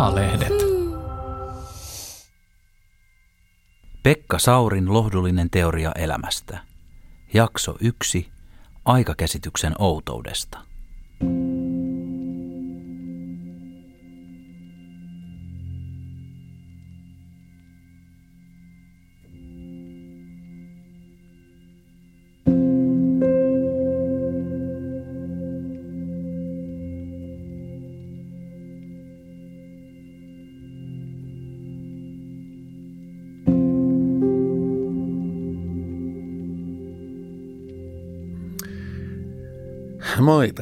A-lehdet. Pekka Saurin lohdullinen teoria elämästä. Jakso 1. Aikakäsityksen outoudesta.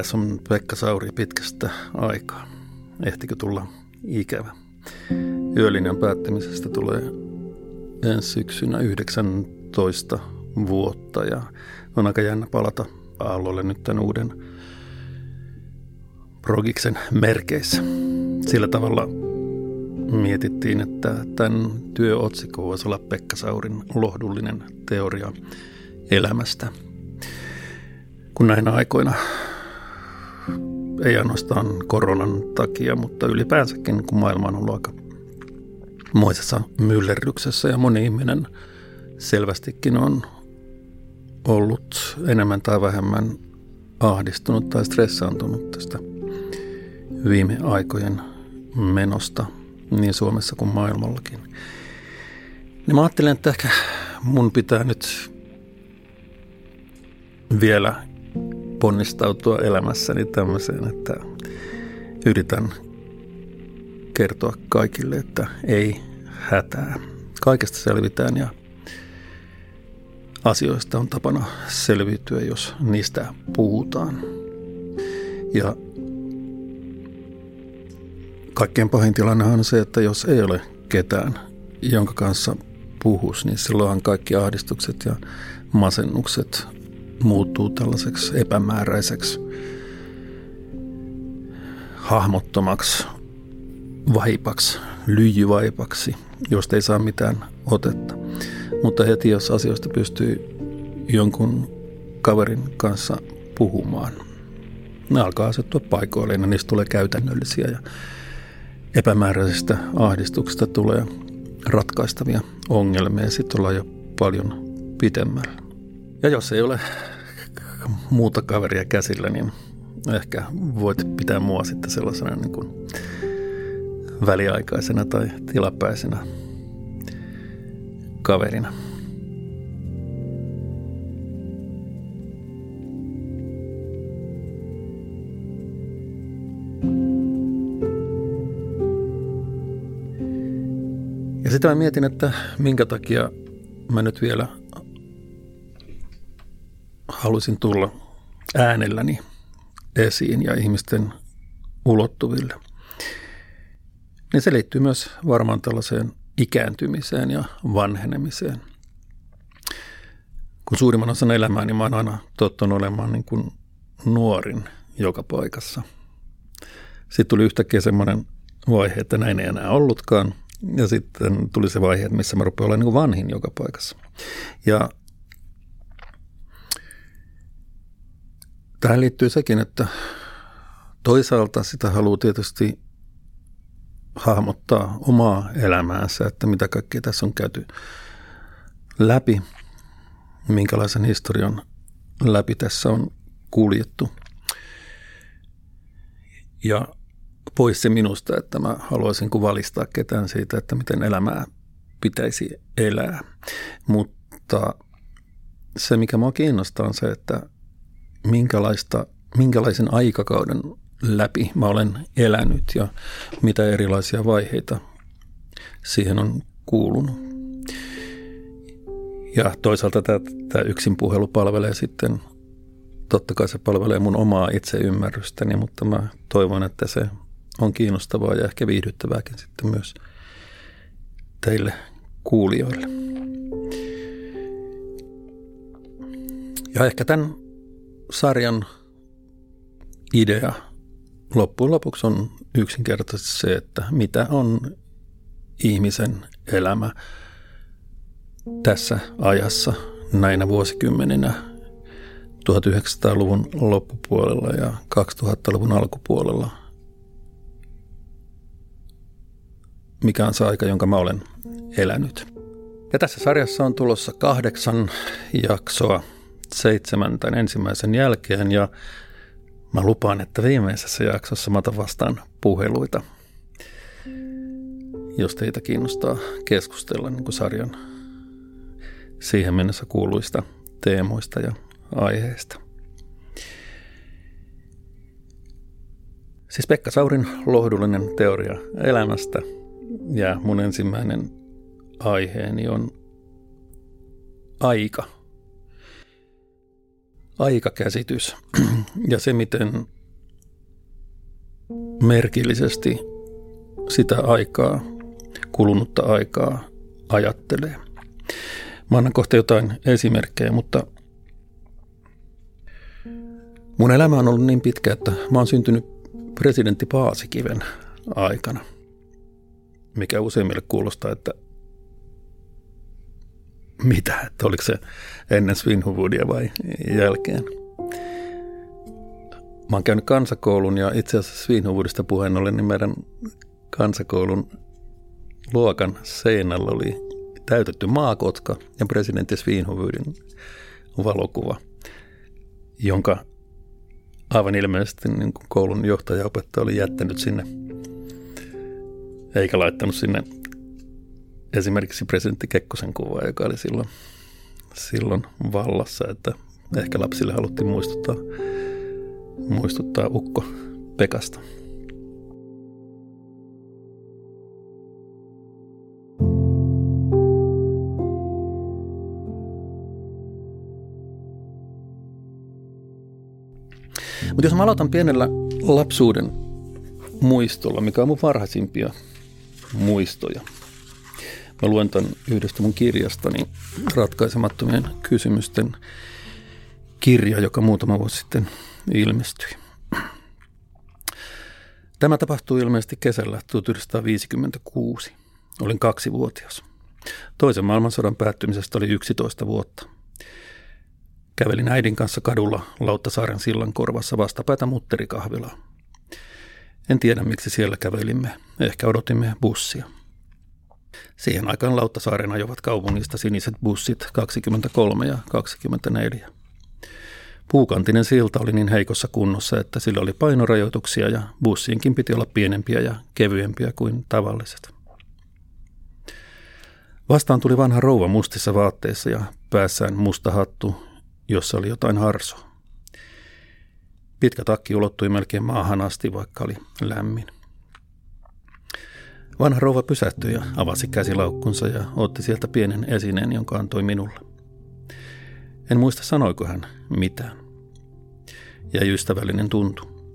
Tässä on Pekka Sauri pitkästä aikaa. Ehtikö tulla ikävä? Yölinjan päättämisestä tulee ensi syksynä 19 vuotta ja on aika jännä palata aallolle nyt tämän uuden progiksen merkeissä. Sillä tavalla mietittiin, että tämän työotsikko voisi olla Pekka Saurin lohdullinen teoria elämästä. Kun näinä aikoina ei ainoastaan koronan takia, mutta ylipäänsäkin, kun maailma on ollut aika moisessa myllerryksessä ja moni ihminen selvästikin on ollut enemmän tai vähemmän ahdistunut tai stressaantunut tästä viime aikojen menosta niin Suomessa kuin maailmallakin. Niin mä ajattelen, että ehkä mun pitää nyt vielä ponnistautua elämässäni tämmöiseen, että yritän kertoa kaikille, että ei hätää. Kaikesta selvitään ja asioista on tapana selviytyä, jos niistä puhutaan. Ja kaikkein pahin tilanne on se, että jos ei ole ketään, jonka kanssa puhus, niin silloinhan kaikki ahdistukset ja masennukset muuttuu tällaiseksi epämääräiseksi, hahmottomaksi vaipaksi, lyijyvaipaksi, josta ei saa mitään otetta. Mutta heti jos asioista pystyy jonkun kaverin kanssa puhumaan, ne alkaa asettua paikoilleen ja niistä tulee käytännöllisiä ja epämääräisestä ahdistuksesta tulee ratkaistavia ongelmia ja sitten ollaan jo paljon pitemmällä. Ja jos ei ole muuta kaveria käsillä, niin ehkä voit pitää mua sitten sellaisena niin kuin väliaikaisena tai tilapäisenä kaverina. Ja sitä mä mietin, että minkä takia mä nyt vielä halusin tulla äänelläni esiin ja ihmisten ulottuville. Niin se liittyy myös varmaan tällaiseen ikääntymiseen ja vanhenemiseen. Kun suurimman osan elämää, niin mä oon aina tottunut olemaan niin kuin nuorin joka paikassa. Sitten tuli yhtäkkiä semmoinen vaihe, että näin ei enää ollutkaan. Ja sitten tuli se vaihe, missä mä rupean olemaan niin kuin vanhin joka paikassa. Ja Tähän liittyy sekin, että toisaalta sitä haluaa tietysti hahmottaa omaa elämäänsä, että mitä kaikkea tässä on käyty läpi, minkälaisen historian läpi tässä on kuljettu. Ja pois se minusta, että mä haluaisin kuvalistaa ketään siitä, että miten elämää pitäisi elää. Mutta se, mikä mua kiinnostaa, on se, että minkälaista, minkälaisen aikakauden läpi mä olen elänyt ja mitä erilaisia vaiheita siihen on kuulunut. Ja toisaalta tämä, yksin puhelu palvelee sitten, totta kai se palvelee mun omaa itseymmärrystäni, mutta mä toivon, että se on kiinnostavaa ja ehkä viihdyttävääkin sitten myös teille kuulijoille. Ja ehkä tämän sarjan idea loppujen lopuksi on yksinkertaisesti se, että mitä on ihmisen elämä tässä ajassa näinä vuosikymmeninä 1900-luvun loppupuolella ja 2000-luvun alkupuolella mikä on se aika, jonka mä olen elänyt. Ja tässä sarjassa on tulossa kahdeksan jaksoa seitsemän tämän ensimmäisen jälkeen ja mä lupaan, että viimeisessä jaksossa mä otan vastaan puheluita. Jos teitä kiinnostaa keskustella niin sarjan siihen mennessä kuuluista teemoista ja aiheista. Siis Pekka Saurin lohdullinen teoria elämästä ja mun ensimmäinen aiheeni on aika. Aikakäsitys ja se, miten merkillisesti sitä aikaa, kulunutta aikaa ajattelee. Mä annan kohta jotain esimerkkejä, mutta mun elämä on ollut niin pitkä, että mä oon syntynyt presidentti Paasikiven aikana, mikä useimmille kuulostaa, että mitä, että oliko se ennen Svinhuvoodia vai jälkeen. Mä oon käynyt kansakoulun ja itse asiassa Svinhuvoodista puheen ollen, niin meidän kansakoulun luokan seinällä oli täytetty maakotka ja presidentti Svinhuvoodin valokuva, jonka aivan ilmeisesti niin kuin koulun johtajaopettaja oli jättänyt sinne, eikä laittanut sinne esimerkiksi presidentti Kekkosen kuvaa, joka oli silloin, silloin vallassa, että ehkä lapsille haluttiin muistuttaa, muistuttaa ukko Pekasta. Mutta jos mä aloitan pienellä lapsuuden muistolla, mikä on mun varhaisimpia muistoja. Mä luen tämän yhdestä mun kirjastani ratkaisemattomien kysymysten kirja, joka muutama vuosi sitten ilmestyi. Tämä tapahtui ilmeisesti kesällä 1956. Olin kaksivuotias. Toisen maailmansodan päättymisestä oli 11 vuotta – Kävelin äidin kanssa kadulla Lauttasaaren sillan korvassa vastapäätä mutterikahvilaa. En tiedä, miksi siellä kävelimme. Ehkä odotimme bussia. Siihen aikaan Lauttasaaren ajoivat kaupungista siniset bussit 23 ja 24. Puukantinen silta oli niin heikossa kunnossa, että sillä oli painorajoituksia ja bussiinkin piti olla pienempiä ja kevyempiä kuin tavalliset. Vastaan tuli vanha rouva mustissa vaatteissa ja päässään musta hattu jossa oli jotain harsoa. Pitkä takki ulottui melkein maahan asti, vaikka oli lämmin. Vanha rouva pysähtyi ja avasi käsilaukkunsa ja otti sieltä pienen esineen, jonka antoi minulle. En muista sanoiko hän mitään. Ja ystävällinen tuntu.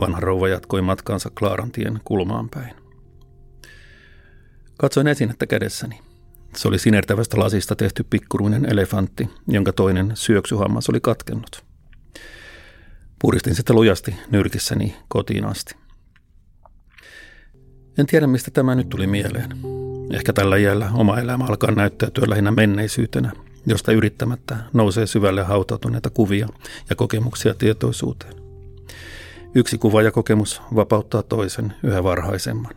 Vanha rouva jatkoi matkaansa Klaarantien kulmaan päin. Katsoin esinettä kädessäni. Se oli sinertävästä lasista tehty pikkuruinen elefantti, jonka toinen syöksyhammas oli katkennut. Puristin sitä lujasti nyrkissäni kotiin asti. En tiedä, mistä tämä nyt tuli mieleen. Ehkä tällä iällä oma elämä alkaa näyttäytyä lähinnä menneisyytenä, josta yrittämättä nousee syvälle hautautuneita kuvia ja kokemuksia tietoisuuteen. Yksi kuva ja kokemus vapauttaa toisen yhä varhaisemman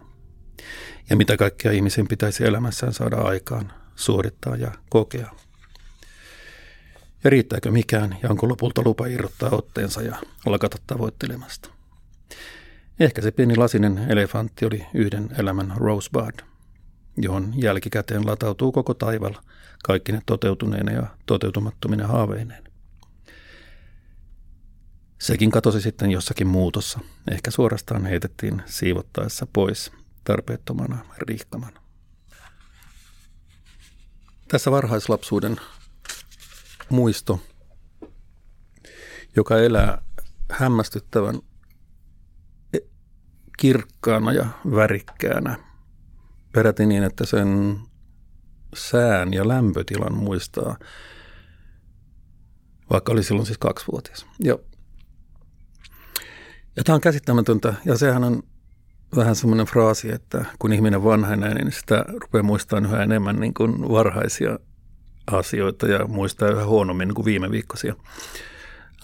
ja mitä kaikkea ihmisen pitäisi elämässään saada aikaan, suorittaa ja kokea. Ja riittääkö mikään ja onko lopulta lupa irrottaa otteensa ja lakata tavoittelemasta. Ehkä se pieni lasinen elefantti oli yhden elämän rosebud, johon jälkikäteen latautuu koko taival kaikki ne toteutuneine ja toteutumattomine haaveineen. Sekin katosi sitten jossakin muutossa, ehkä suorastaan heitettiin siivottaessa pois tarpeettomana riihkamana. Tässä varhaislapsuuden muisto, joka elää hämmästyttävän kirkkaana ja värikkäänä. Peräti niin, että sen sään ja lämpötilan muistaa, vaikka oli silloin siis kaksivuotias. Ja, ja tämä on käsittämätöntä, ja sehän on vähän semmoinen fraasi, että kun ihminen vanhenee, niin sitä rupeaa muistamaan yhä enemmän niin kuin varhaisia asioita ja muistaa yhä huonommin niin kuin viime viikkoisia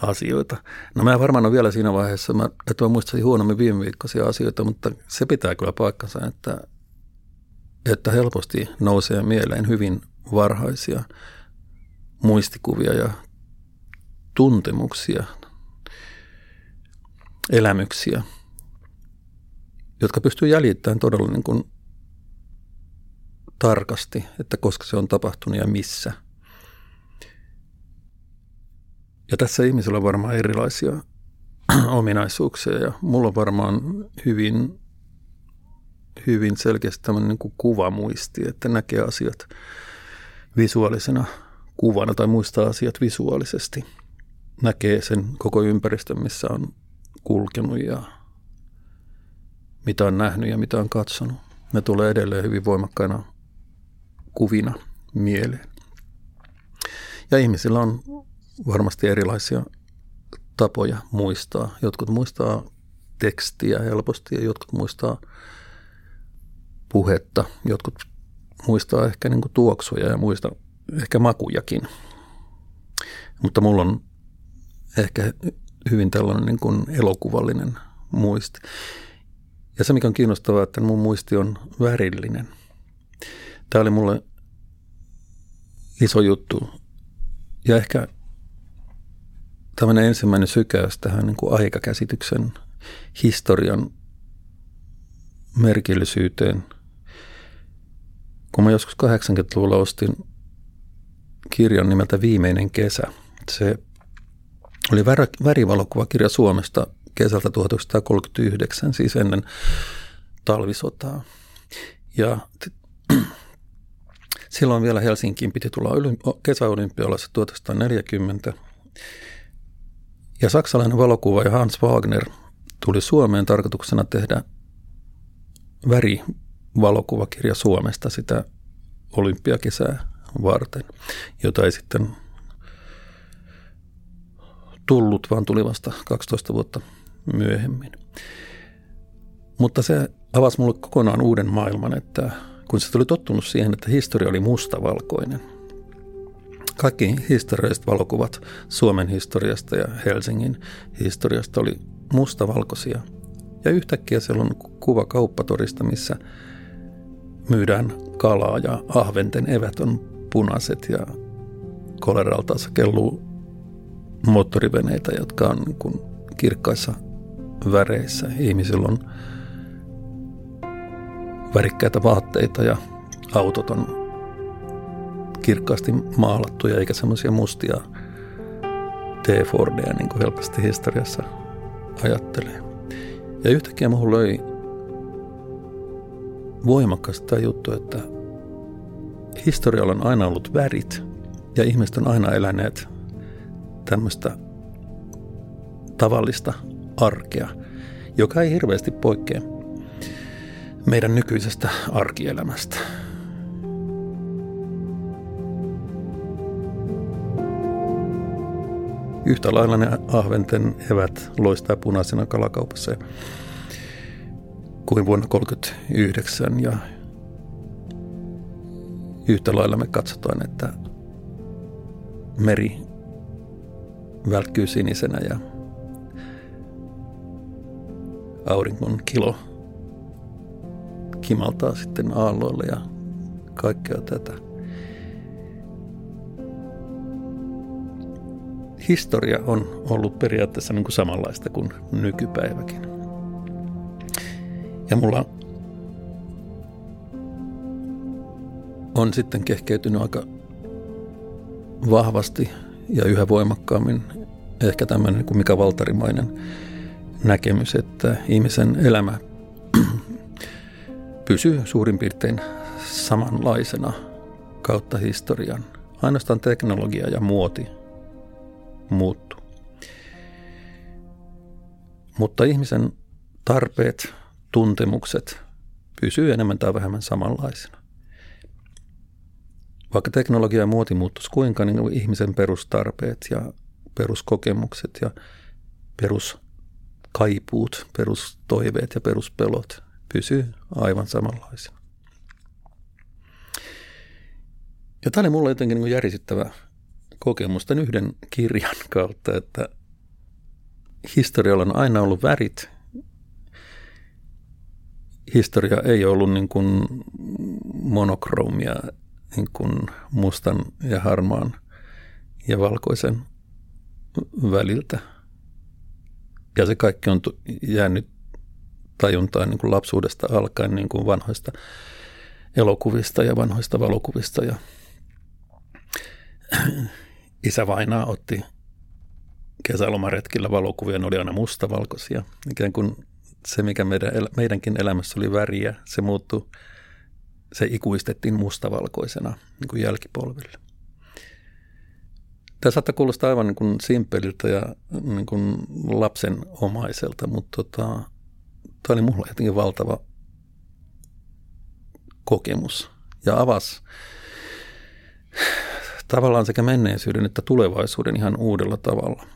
asioita. No mä varmaan on vielä siinä vaiheessa, että mä muistaisin huonommin viime viikkoisia asioita, mutta se pitää kyllä paikkansa, että että helposti nousee mieleen hyvin varhaisia muistikuvia ja tuntemuksia, elämyksiä, jotka pystyy jäljittämään todella niin kuin tarkasti, että koska se on tapahtunut ja missä. Ja tässä ihmisellä on varmaan erilaisia ominaisuuksia ja mulla on varmaan hyvin, hyvin selkeästi tämmöinen niin kuvamuisti, että näkee asiat visuaalisena kuvana tai muistaa asiat visuaalisesti. Näkee sen koko ympäristön, missä on kulkenut ja mitä on nähnyt ja mitä on katsonut. Ne tulee edelleen hyvin voimakkaina kuvina mieleen. Ja ihmisillä on varmasti erilaisia tapoja muistaa. Jotkut muistaa tekstiä helposti ja jotkut muistaa puhetta. Jotkut muistaa ehkä niin kuin tuoksuja ja muista ehkä makujakin. Mutta mulla on ehkä hyvin tällainen niin kuin elokuvallinen muisti. Ja se, mikä on kiinnostavaa, että mun muisti on värillinen. Tämä oli mulle iso juttu. Ja ehkä tämmöinen ensimmäinen sykäys tähän niin kuin aikakäsityksen historian merkillisyyteen. Kun mä joskus 80-luvulla ostin kirjan nimeltä Viimeinen kesä. Se oli värivalokuvakirja Suomesta kesältä 1939, siis ennen talvisotaa. Ja silloin vielä Helsinkiin piti tulla kesäolympialaiset 1940. Ja saksalainen valokuvaaja Hans Wagner tuli Suomeen tarkoituksena tehdä värivalokuvakirja Suomesta sitä olympiakesää varten, jota ei sitten tullut, vaan tuli vasta 12 vuotta myöhemmin. Mutta se avasi mulle kokonaan uuden maailman, että kun se tuli tottunut siihen, että historia oli mustavalkoinen. Kaikki historialliset valokuvat Suomen historiasta ja Helsingin historiasta oli mustavalkoisia. Ja yhtäkkiä siellä on kuva kauppatorista, missä myydään kalaa ja ahventen evät on punaiset ja koleralta kelluu moottoriveneitä, jotka on niin kuin kirkkaissa väreissä. Ihmisillä on värikkäitä vaatteita ja autot on kirkkaasti maalattuja eikä semmoisia mustia T-Fordeja niin kuin helposti historiassa ajattelee. Ja yhtäkkiä minulla löi voimakkaasti tämä juttu, että historialla on aina ollut värit ja ihmiset on aina eläneet tämmöistä tavallista arkea, joka ei hirveästi poikkea meidän nykyisestä arkielämästä. Yhtä lailla ne ahventen evät loistaa punaisena kalakaupassa kuin vuonna 1939 ja yhtä lailla me katsotaan, että meri välkkyy sinisenä ja aurinkon kilo kimaltaa sitten aalloille ja kaikkea tätä. Historia on ollut periaatteessa niin kuin samanlaista kuin nykypäiväkin. Ja mulla on sitten kehkeytynyt aika vahvasti ja yhä voimakkaammin ehkä tämmöinen kuin Mika Valtarimainen näkemys, että ihmisen elämä pysyy suurin piirtein samanlaisena kautta historian. Ainoastaan teknologia ja muoti muuttuu. Mutta ihmisen tarpeet, tuntemukset pysyy enemmän tai vähemmän samanlaisena. Vaikka teknologia ja muoti muuttuisi kuinka, niin ihmisen perustarpeet ja peruskokemukset ja peruskaipuut, perustoiveet ja peruspelot pysyy aivan samanlaisena. Ja tämä oli mulle jotenkin niin järisyttävä kokemus tämän yhden kirjan kautta, että historialla on aina ollut värit historia ei ollut niin kuin monokromia niin kuin mustan ja harmaan ja valkoisen väliltä. Ja se kaikki on jäänyt tajuntaan niin kuin lapsuudesta alkaen niin kuin vanhoista elokuvista ja vanhoista valokuvista. Ja isä Vainaa otti kesälomaretkillä valokuvia, ne oli aina mustavalkoisia. Ikään kuin se, mikä meidän, meidänkin elämässä oli väriä, se muuttui, se ikuistettiin mustavalkoisena niin kuin jälkipolville. Tämä saattaa kuulostaa aivan niin kuin simpeliltä ja niin kuin lapsen omaiselta, mutta tota, tämä oli mulle jotenkin valtava kokemus ja avasi tavallaan sekä menneisyyden että tulevaisuuden ihan uudella tavalla.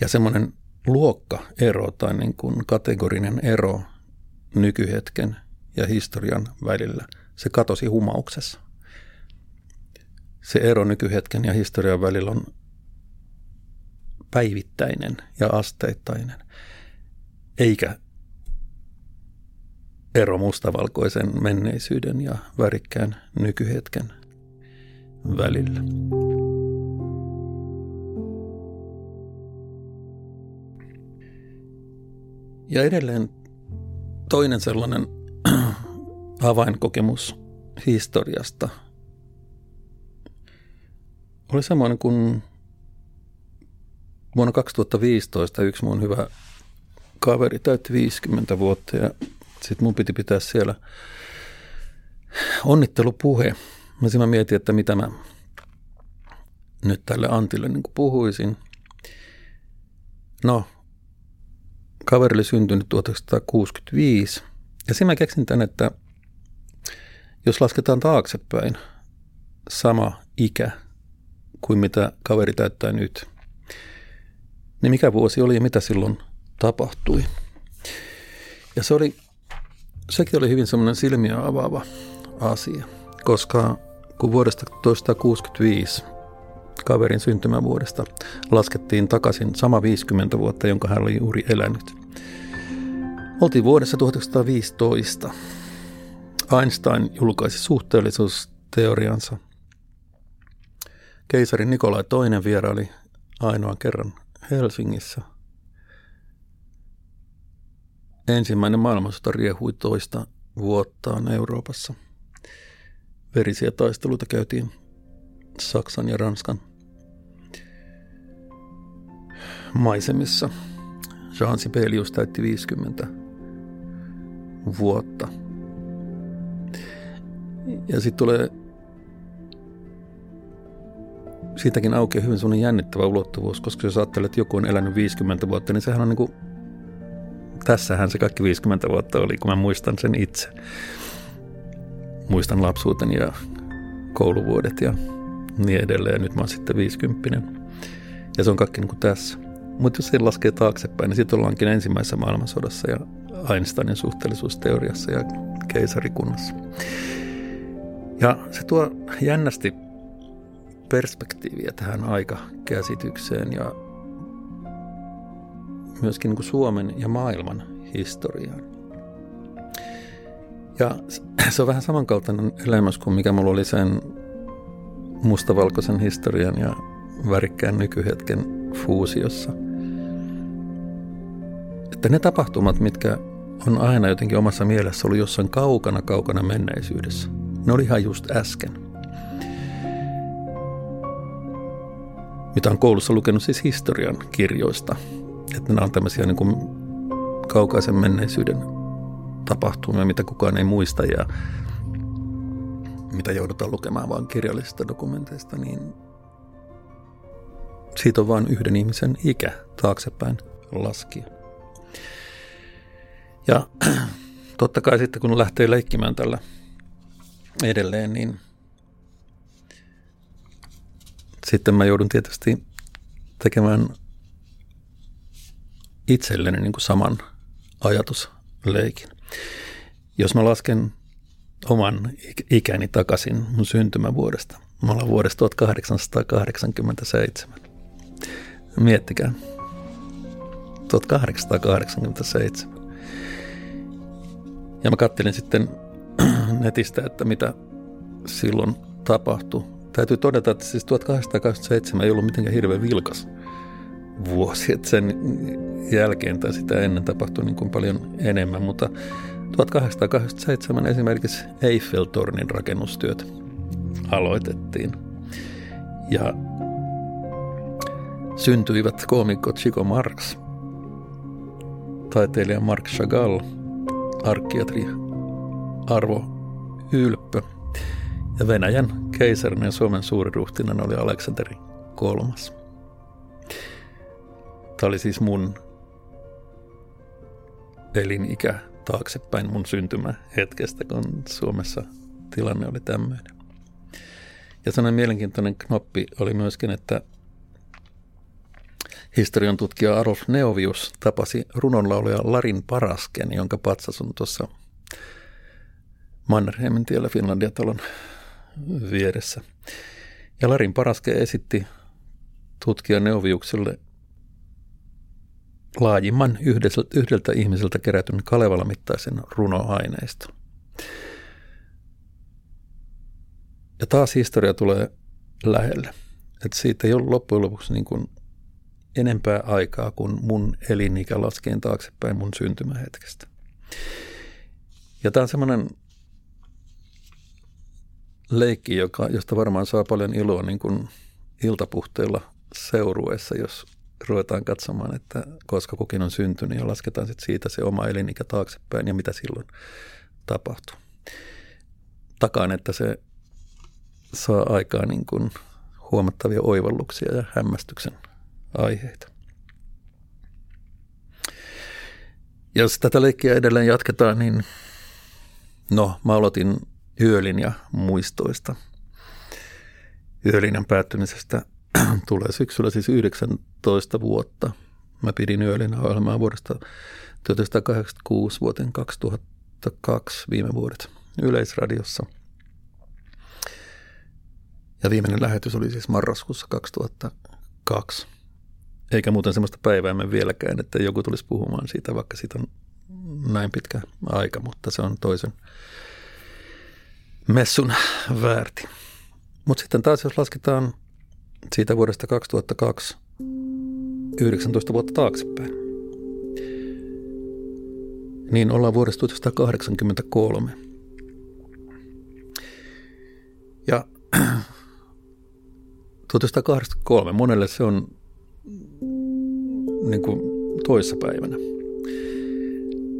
Ja semmoinen luokkaero tai niin kuin kategorinen ero nykyhetken ja historian välillä, se katosi humauksessa. Se ero nykyhetken ja historian välillä on päivittäinen ja asteittainen, eikä ero mustavalkoisen menneisyyden ja värikkään nykyhetken välillä. Ja edelleen toinen sellainen avainkokemus historiasta oli semmoinen, kun vuonna 2015 yksi mun hyvä kaveri täytti 50 vuotta ja sitten mun piti pitää siellä onnittelupuhe. Mä, mä mietin, että mitä mä nyt tälle Antille niin puhuisin. No, kaveri oli syntynyt 1965. Ja siinä mä keksin tämän, että jos lasketaan taaksepäin sama ikä kuin mitä kaveri täyttää nyt, niin mikä vuosi oli ja mitä silloin tapahtui. Ja se oli, sekin oli hyvin semmoinen silmiä avaava asia, koska kun vuodesta 1965 kaverin syntymävuodesta laskettiin takaisin sama 50 vuotta, jonka hän oli juuri elänyt. Oltiin vuodessa 1915. Einstein julkaisi suhteellisuusteoriansa. Keisari Nikolai II vieraili ainoan kerran Helsingissä. Ensimmäinen maailmansota riehui toista vuottaan Euroopassa. Verisiä taisteluita käytiin Saksan ja Ranskan maisemissa. Jean Sibelius täytti 50 vuotta. Ja sitten tulee siitäkin aukeaa hyvin sellainen jännittävä ulottuvuus, koska jos ajattelet, että joku on elänyt 50 vuotta, niin sehän on niin kuin, tässähän se kaikki 50 vuotta oli, kun mä muistan sen itse. Muistan lapsuuteni ja kouluvuodet ja niin edelleen. Nyt mä oon sitten 50. Ja se on kaikki niin kuin tässä. Mutta jos se laskee taaksepäin, niin sitten ollaankin ensimmäisessä maailmansodassa ja Einsteinin suhteellisuusteoriassa ja keisarikunnassa. Ja se tuo jännästi perspektiiviä tähän aikakäsitykseen ja myöskin niin kuin Suomen ja maailman historiaan. Ja se on vähän samankaltainen elämys kuin mikä mulla oli sen mustavalkoisen historian ja värikkään nykyhetken fuusiossa. Että ne tapahtumat, mitkä on aina jotenkin omassa mielessä ollut jossain kaukana kaukana menneisyydessä, ne oli ihan just äsken. Mitä on koulussa lukenut siis historian kirjoista. Että nämä on tämmöisiä niin kuin kaukaisen menneisyyden tapahtumia, mitä kukaan ei muista ja mitä joudutaan lukemaan vain kirjallisista dokumenteista, niin siitä on vain yhden ihmisen ikä taaksepäin laskien. Ja totta kai sitten kun lähtee leikkimään tällä edelleen, niin sitten mä joudun tietysti tekemään itselleni niin kuin saman ajatusleikin. Jos mä lasken oman ikäni takaisin mun syntymävuodesta. Mä olen vuodesta 1887. Miettikää. 1887. Ja mä kattelin sitten netistä, että mitä silloin tapahtui. Täytyy todeta, että siis 1887 ei ollut mitenkään hirveän vilkas vuosi, että sen jälkeen tai sitä ennen tapahtui niin kuin paljon enemmän, mutta 1887 esimerkiksi Eiffeltornin rakennustyöt aloitettiin. Ja syntyivät koomikko Chico Marx, taiteilija Mark Chagall, arkkiatri Arvo Ylppö ja Venäjän keisarin ja Suomen suuriruhtinan oli Aleksanteri kolmas. Tämä oli siis mun elinikä taaksepäin mun syntymähetkestä, kun Suomessa tilanne oli tämmöinen. Ja sellainen mielenkiintoinen knoppi oli myöskin, että historian tutkija Adolf Neovius tapasi runonlauluja Larin Parasken, jonka patsas on tuossa Mannerheimin tiellä Finlandia-talon vieressä. Ja Larin Paraske esitti tutkija Neoviukselle laajimman yhdeltä, ihmiseltä kerätyn Kalevala-mittaisen runoaineiston. Ja taas historia tulee lähelle. Että siitä ei ole loppujen lopuksi niin kuin enempää aikaa kuin mun elinikä laskeen taaksepäin mun syntymähetkestä. Ja tämä on semmoinen leikki, joka, josta varmaan saa paljon iloa niin kuin iltapuhteilla seurueessa, jos ruvetaan katsomaan, että koska kukin on syntynyt ja lasketaan sitten siitä se oma elinikä taaksepäin ja mitä silloin tapahtuu. Takaan, että se saa aikaa niin kuin huomattavia oivalluksia ja hämmästyksen aiheita. Jos tätä leikkiä edelleen jatketaan, niin no, mä aloitin Yölin ja muistoista. Yölinän päättymisestä tulee syksyllä siis 19 vuotta. Mä pidin Yölin ohjelmaa vuodesta 1986 vuoteen 2002 viime vuodet Yleisradiossa. Ja viimeinen lähetys oli siis marraskuussa 2002. Eikä muuten sellaista päivää me vieläkään, että joku tulisi puhumaan siitä, vaikka siitä on näin pitkä aika, mutta se on toisen messun väärti. Mutta sitten taas jos lasketaan siitä vuodesta 2002 19 vuotta taaksepäin, niin ollaan vuodesta 1983. Ja 1983, monelle se on niin kuin toissapäivänä.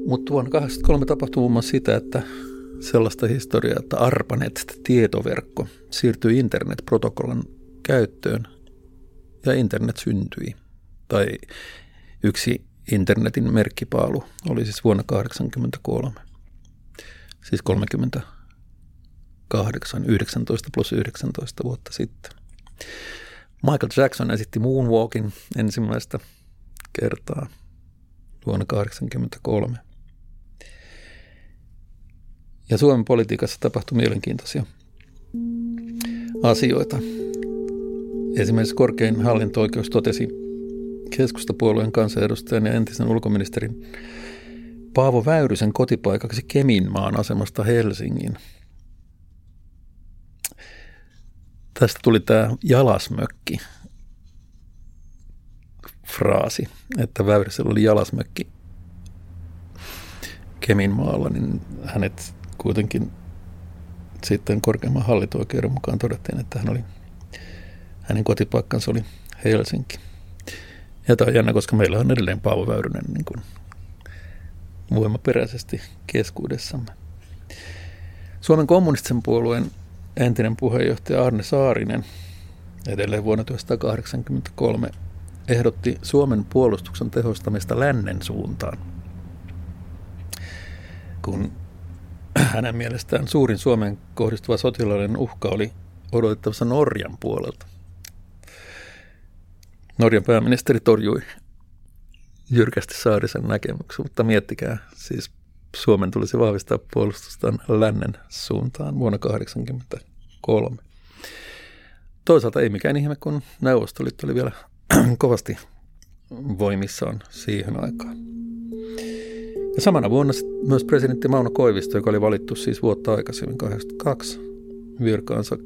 Mutta vuonna 1983 tapahtui muun muassa sitä, että sellaista historiaa, että ARPANET-tietoverkko siirtyi internetprotokollan käyttöön ja internet syntyi. Tai yksi internetin merkkipaalu oli siis vuonna 1983. Siis 38, 19 plus 19 vuotta sitten. Michael Jackson esitti Moonwalkin ensimmäistä kertaa vuonna 1983. Ja Suomen politiikassa tapahtui mielenkiintoisia asioita. Esimerkiksi korkein hallinto-oikeus totesi keskustapuolueen kansanedustajan ja entisen ulkoministerin Paavo Väyrysen kotipaikaksi Keminmaan asemasta Helsingin. Tästä tuli tämä jalasmökki fraasi, että Väyrysellä oli jalasmökki Keminmaalla, niin hänet kuitenkin sitten korkeimman hallinto-oikeuden mukaan todettiin, että hän oli, hänen kotipaikkansa oli Helsinki. Ja tämä on jännä, koska meillä on edelleen Paavo Väyrynen niin kuin voimaperäisesti keskuudessamme. Suomen kommunistisen puolueen entinen puheenjohtaja Arne Saarinen edelleen vuonna 1983 ehdotti Suomen puolustuksen tehostamista lännen suuntaan, kun hänen mielestään suurin Suomeen kohdistuva sotilaallinen uhka oli odotettavassa Norjan puolelta. Norjan pääministeri torjui jyrkästi Saarisen näkemyksen, mutta miettikää, siis Suomen tulisi vahvistaa puolustustaan lännen suuntaan vuonna 1983. Toisaalta ei mikään ihme, kun Neuvostoliitto oli vielä kovasti voimissaan siihen aikaan. Ja samana vuonna myös presidentti Mauno Koivisto, joka oli valittu siis vuotta aikaisemmin 82 virkaansa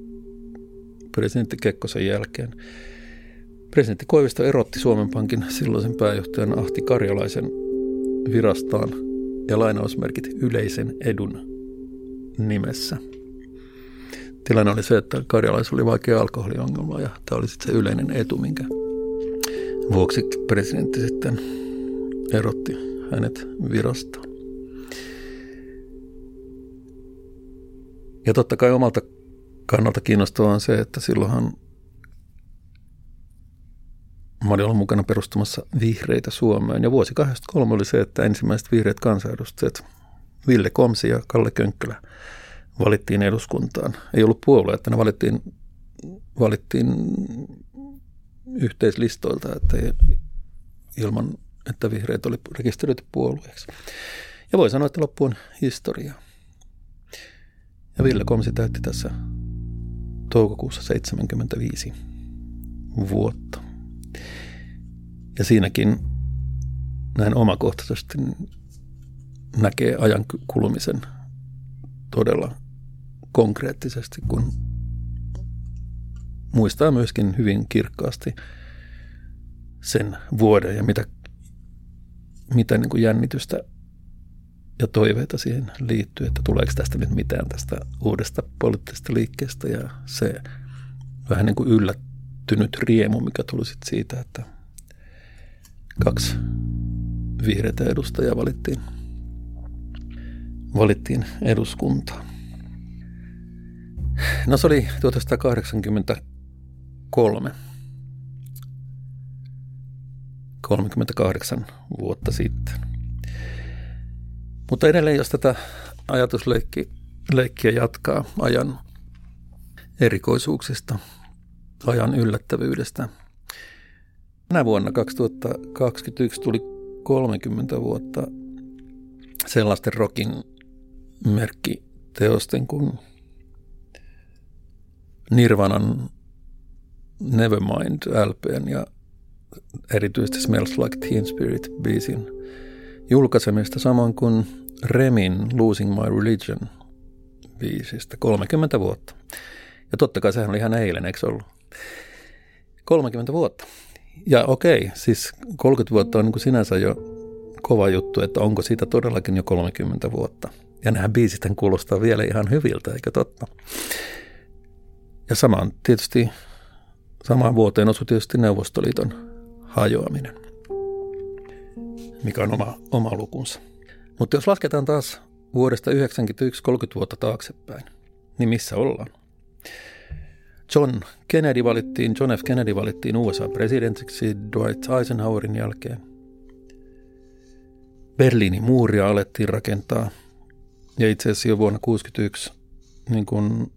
presidentti Kekkosen jälkeen. Presidentti Koivisto erotti Suomen Pankin silloisen pääjohtajan Ahti Karjalaisen virastaan ja lainausmerkit yleisen edun nimessä. Tilanne oli se, että Karjalaisella oli vaikea alkoholiongelma ja tämä oli sitten se yleinen etu, minkä vuoksi presidentti sitten erotti hänet virastaan. Ja totta kai omalta kannalta kiinnostavaa on se, että silloinhan mä olin ollut mukana perustamassa vihreitä Suomeen. Ja vuosi 83 oli se, että ensimmäiset vihreät kansanedustajat, Ville Komsi ja Kalle Könkkölä, valittiin eduskuntaan. Ei ollut puolue, että ne valittiin, valittiin yhteislistoilta, että ilman, että vihreät oli rekisteröity puolueeksi. Ja voi sanoa, että loppu on historia. Ja Ville Komsi täytti tässä toukokuussa 75 vuotta. Ja siinäkin näin omakohtaisesti näkee ajan kulumisen todella konkreettisesti, kun muistaa myöskin hyvin kirkkaasti sen vuoden ja mitä, mitä niin kuin jännitystä ja toiveita siihen liittyy, että tuleeko tästä nyt mitään tästä uudesta poliittisesta liikkeestä. Ja se vähän niin kuin yllättynyt riemu, mikä tuli sitten siitä, että kaksi vihreitä edustajaa valittiin, valittiin eduskuntaan. No se oli 1983. 38 vuotta sitten. Mutta edelleen, jos tätä ajatusleikkiä jatkaa ajan erikoisuuksista, ajan yllättävyydestä. Tänä vuonna 2021 tuli 30 vuotta sellaisten rokin merkkiteosten kuin Nirvanan Nevermind LPn ja erityisesti Smells Like Teen Spirit biisin julkaisemista samoin kuin Remin Losing My Religion biisistä 30 vuotta. Ja totta kai sehän oli ihan eilen, eikö ollut? 30 vuotta. Ja okei, siis 30 vuotta on niin kuin sinänsä jo kova juttu, että onko siitä todellakin jo 30 vuotta. Ja nämä biisit kuulostaa vielä ihan hyviltä, eikö totta? Ja samaan tietysti, samaan vuoteen osui tietysti Neuvostoliiton hajoaminen, mikä on oma, oma lukunsa. Mutta jos lasketaan taas vuodesta 1991 30 vuotta taaksepäin, niin missä ollaan? John Kennedy valittiin, John F. Kennedy valittiin USA-presidentiksi Dwight Eisenhowerin jälkeen. Berliinin muuria alettiin rakentaa ja itse asiassa jo vuonna 1961 niin kun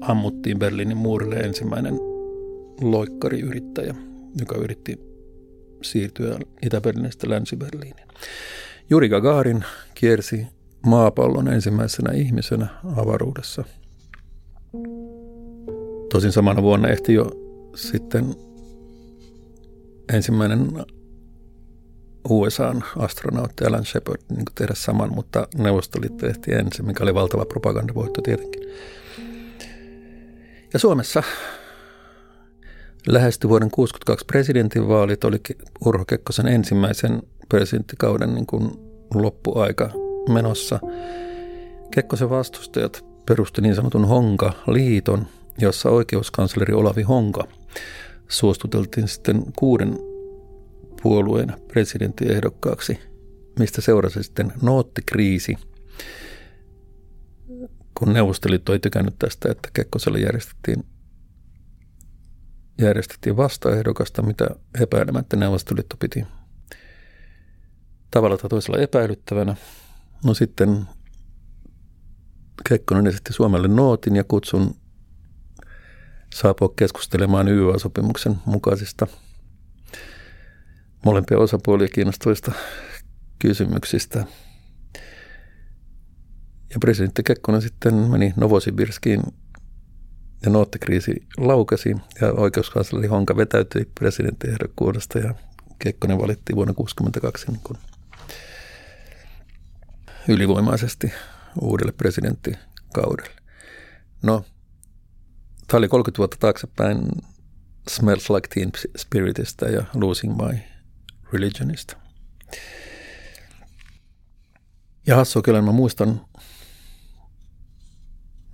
ammuttiin Berliinin muurille ensimmäinen loikkariyrittäjä, joka yritti siirtyä Itä-Berliinistä Länsi-Berliiniin. Juri Gagarin kiersi maapallon ensimmäisenä ihmisenä avaruudessa. Tosin samana vuonna ehti jo sitten ensimmäinen USAn astronautti Alan Shepard niin tehdä saman, mutta Neuvostoliitto ehti ensin, mikä oli valtava propagandavoitto tietenkin. Ja Suomessa lähestyi vuoden 1962 presidentinvaalit, oli Urho Kekkosen ensimmäisen presidenttikauden niin kuin loppuaika menossa. Kekkosen vastustajat perusti niin sanotun Honka-liiton, jossa oikeuskansleri Olavi Honka suostuteltiin sitten kuuden puolueen presidenttiehdokkaaksi, mistä seurasi sitten noottikriisi – kun Neuvostoliitto ei tykännyt tästä, että Kekkoselle järjestettiin, järjestettiin vastaehdokasta, mitä epäilemättä Neuvostoliitto piti tavalla tai toisella epäilyttävänä. No sitten Kekkonen esitti Suomelle nootin ja kutsun saapua keskustelemaan YYA-sopimuksen mukaisista molempia osapuolia kiinnostavista kysymyksistä – ja presidentti Kekkonen sitten meni Novosibirskiin ja noottikriisi laukasi ja oikeuskansleri Honka vetäytyi presidenttiehdokkuudesta ja Kekkonen valittiin vuonna 1962 niin ylivoimaisesti uudelle presidenttikaudelle. No, tämä oli 30 vuotta taaksepäin Smells Like Teen Spiritistä ja Losing My Religionista. Ja hassua kyllä, mä muistan,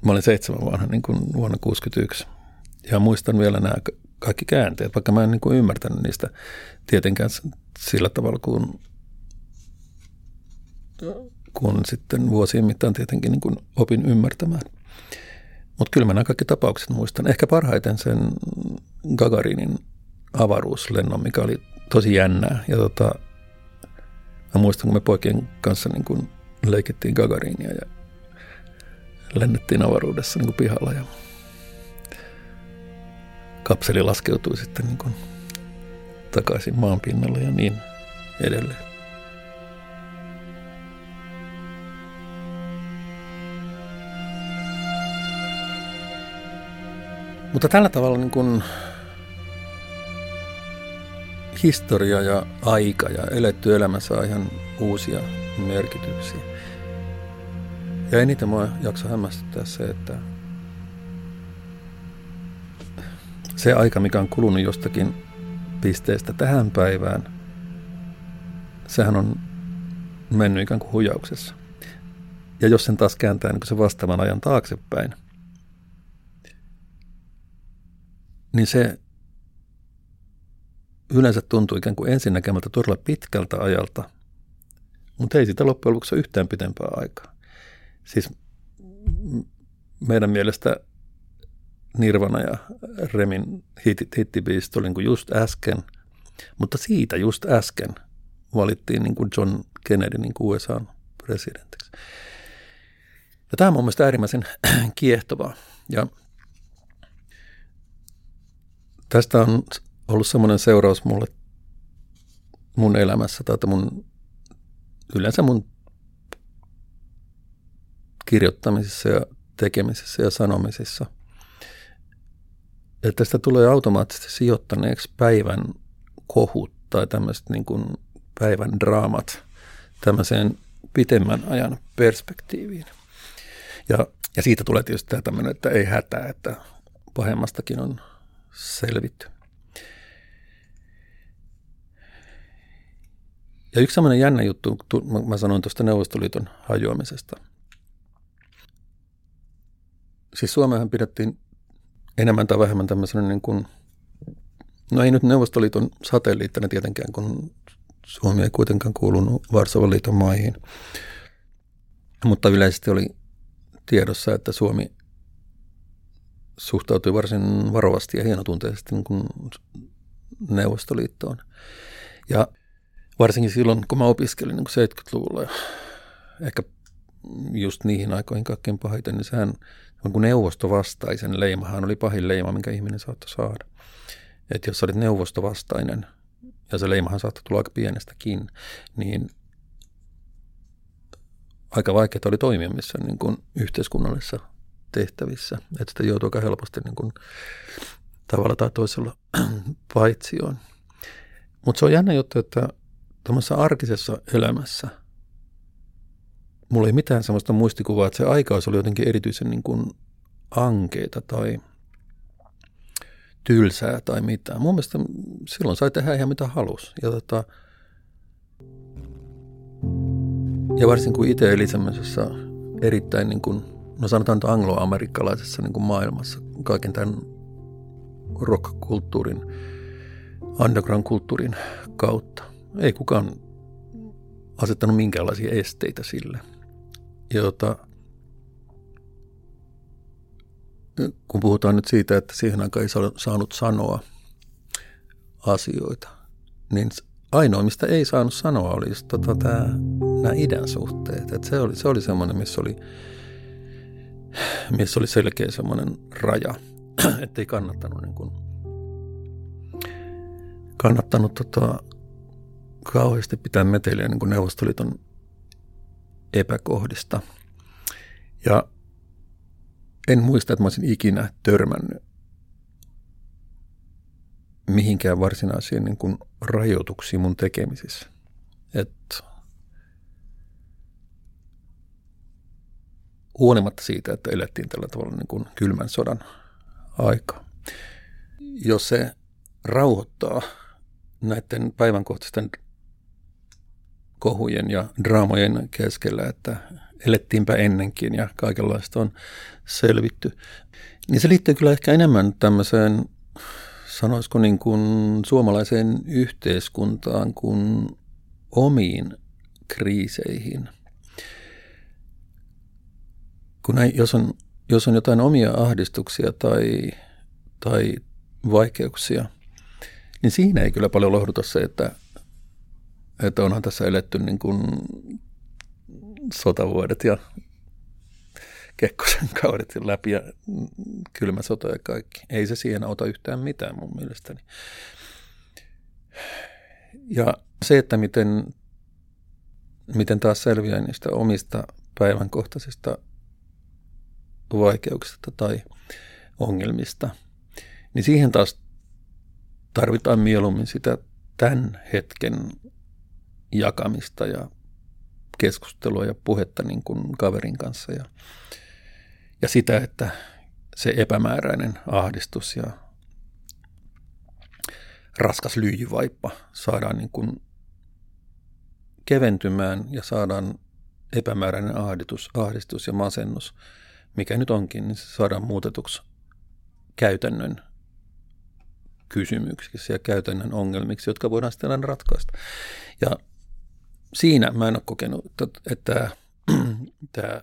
mä olin seitsemän vanha niin kuin vuonna 1961. Ja muistan vielä nämä kaikki käänteet, vaikka mä en niin kuin ymmärtänyt niistä tietenkään sillä tavalla kuin, kun sitten vuosien mittaan tietenkin niin kuin opin ymmärtämään. Mutta kyllä mä nämä kaikki tapaukset muistan. Ehkä parhaiten sen Gagarinin avaruuslennon, mikä oli tosi jännää. Ja tota, mä muistan, kun me poikien kanssa niin kun leikittiin Gagarinia ja lennettiin avaruudessa niin pihalla ja kapseli laskeutui sitten niin kuin takaisin maan pinnalle ja niin edelleen. Mutta tällä tavalla niin kuin historia ja aika ja eletty elämä saa ihan uusia merkityksiä. Ja eniten mua jakso hämmästyttää se, että se aika, mikä on kulunut jostakin pisteestä tähän päivään, sehän on mennyt ikään kuin hujauksessa. Ja jos sen taas kääntää niin se vastaavan ajan taaksepäin, niin se yleensä tuntuu ikään kuin ensinnäkemältä todella pitkältä ajalta, mutta ei sitä loppujen lopuksi ole yhtään pitempää aikaa. Siis meidän mielestä Nirvana ja Remin hit, hittibiisit oli niin kuin just äsken, mutta siitä just äsken valittiin niin kuin John Kennedy niin kuin USA presidentiksi. Ja tämä on mun mielestä äärimmäisen kiehtovaa. Ja tästä on ollut semmoinen seuraus mulle mun elämässä, tai mun, yleensä mun kirjoittamisessa ja tekemisessä ja sanomisissa. Että tästä tulee automaattisesti sijoittaneeksi päivän kohut tai tämmöiset niin kuin päivän draamat tämmöiseen pitemmän ajan perspektiiviin. Ja, ja siitä tulee tietysti tämä tämmöinen, että ei hätää, että pahemmastakin on selvitty. Ja yksi sellainen jännä juttu, mä sanoin tuosta Neuvostoliiton hajoamisesta. Siis Suomehan pidettiin enemmän tai vähemmän tämmöisenä niin kuin, no ei nyt Neuvostoliiton satelliittina tietenkään, kun Suomi ei kuitenkaan kuulunut Varsovan liiton maihin. Mutta yleisesti oli tiedossa, että Suomi suhtautui varsin varovasti ja hienotunteisesti niin kuin Neuvostoliittoon. Ja varsinkin silloin, kun mä opiskelin niin kuin 70-luvulla ja ehkä just niihin aikoihin kaikkein pahiten, niin sehän on kuin neuvostovastaisen leimahan oli pahin leima, minkä ihminen saattoi saada. Että jos olit neuvostovastainen, ja se leimahan saattoi tulla aika pienestäkin, niin aika vaikeaa oli toimia missä niin kuin yhteiskunnallisessa tehtävissä. Että sitä joutuu aika helposti niin kuin tavalla tai toisella paitsioon. Mutta se on jännä juttu, että tuommoisessa arkisessa elämässä mulla ei mitään sellaista muistikuvaa, että se aikaus oli jotenkin erityisen niin kuin ankeita tai tylsää tai mitään. Mun mielestä silloin sai tehdä ihan mitä halusi. Ja, tota, ja varsin kuin itse eli erittäin niin kuin no sanotaan että angloamerikkalaisessa niin kuin maailmassa kaiken tämän rock-kulttuurin, underground-kulttuurin kautta. Ei kukaan asettanut minkäänlaisia esteitä sille. Ja tota, kun puhutaan nyt siitä, että siihen aikaan ei saanut sanoa asioita, niin ainoa, mistä ei saanut sanoa, oli tota, tämä, nämä idän suhteet. Et se oli, se oli semmoinen, missä oli missä oli selkeä semmoinen raja, ettei kannattanut niin kuin, kannattanut tota, kauheasti pitää meteliä niin kuin Neuvostoliiton epäkohdista. Ja en muista, että mä olisin ikinä törmännyt mihinkään varsinaisiin niin kuin rajoituksiin mun tekemisissä. Et huolimatta siitä, että elettiin tällä tavalla niin kuin kylmän sodan aikaa. Jos se rauhoittaa näiden päivänkohtaisten kohujen ja draamojen keskellä, että elettiinpä ennenkin ja kaikenlaista on selvitty, niin se liittyy kyllä ehkä enemmän tämmöiseen, sanoisiko niin kuin suomalaiseen yhteiskuntaan kuin omiin kriiseihin. Kun näin, jos, on, jos on jotain omia ahdistuksia tai, tai vaikeuksia, niin siinä ei kyllä paljon lohduta se, että, että onhan tässä eletty niin kuin sotavuodet ja Kekkosen kaudet läpi ja kylmä sota ja kaikki. Ei se siihen auta yhtään mitään mun mielestäni. Ja se, että miten, miten taas selviää niistä omista päivänkohtaisista vaikeuksista tai ongelmista, niin siihen taas tarvitaan mieluummin sitä tämän hetken jakamista ja keskustelua ja puhetta niin kuin kaverin kanssa ja, ja sitä, että se epämääräinen ahdistus ja raskas lyijyvaippa saadaan niin kuin keventymään ja saadaan epämääräinen ahdistus, ahdistus ja masennus, mikä nyt onkin, niin se saadaan muutetuksi käytännön kysymyksiksi ja käytännön ongelmiksi, jotka voidaan sitten aina ratkaista. Ja siinä mä en ole kokenut, että, tämä,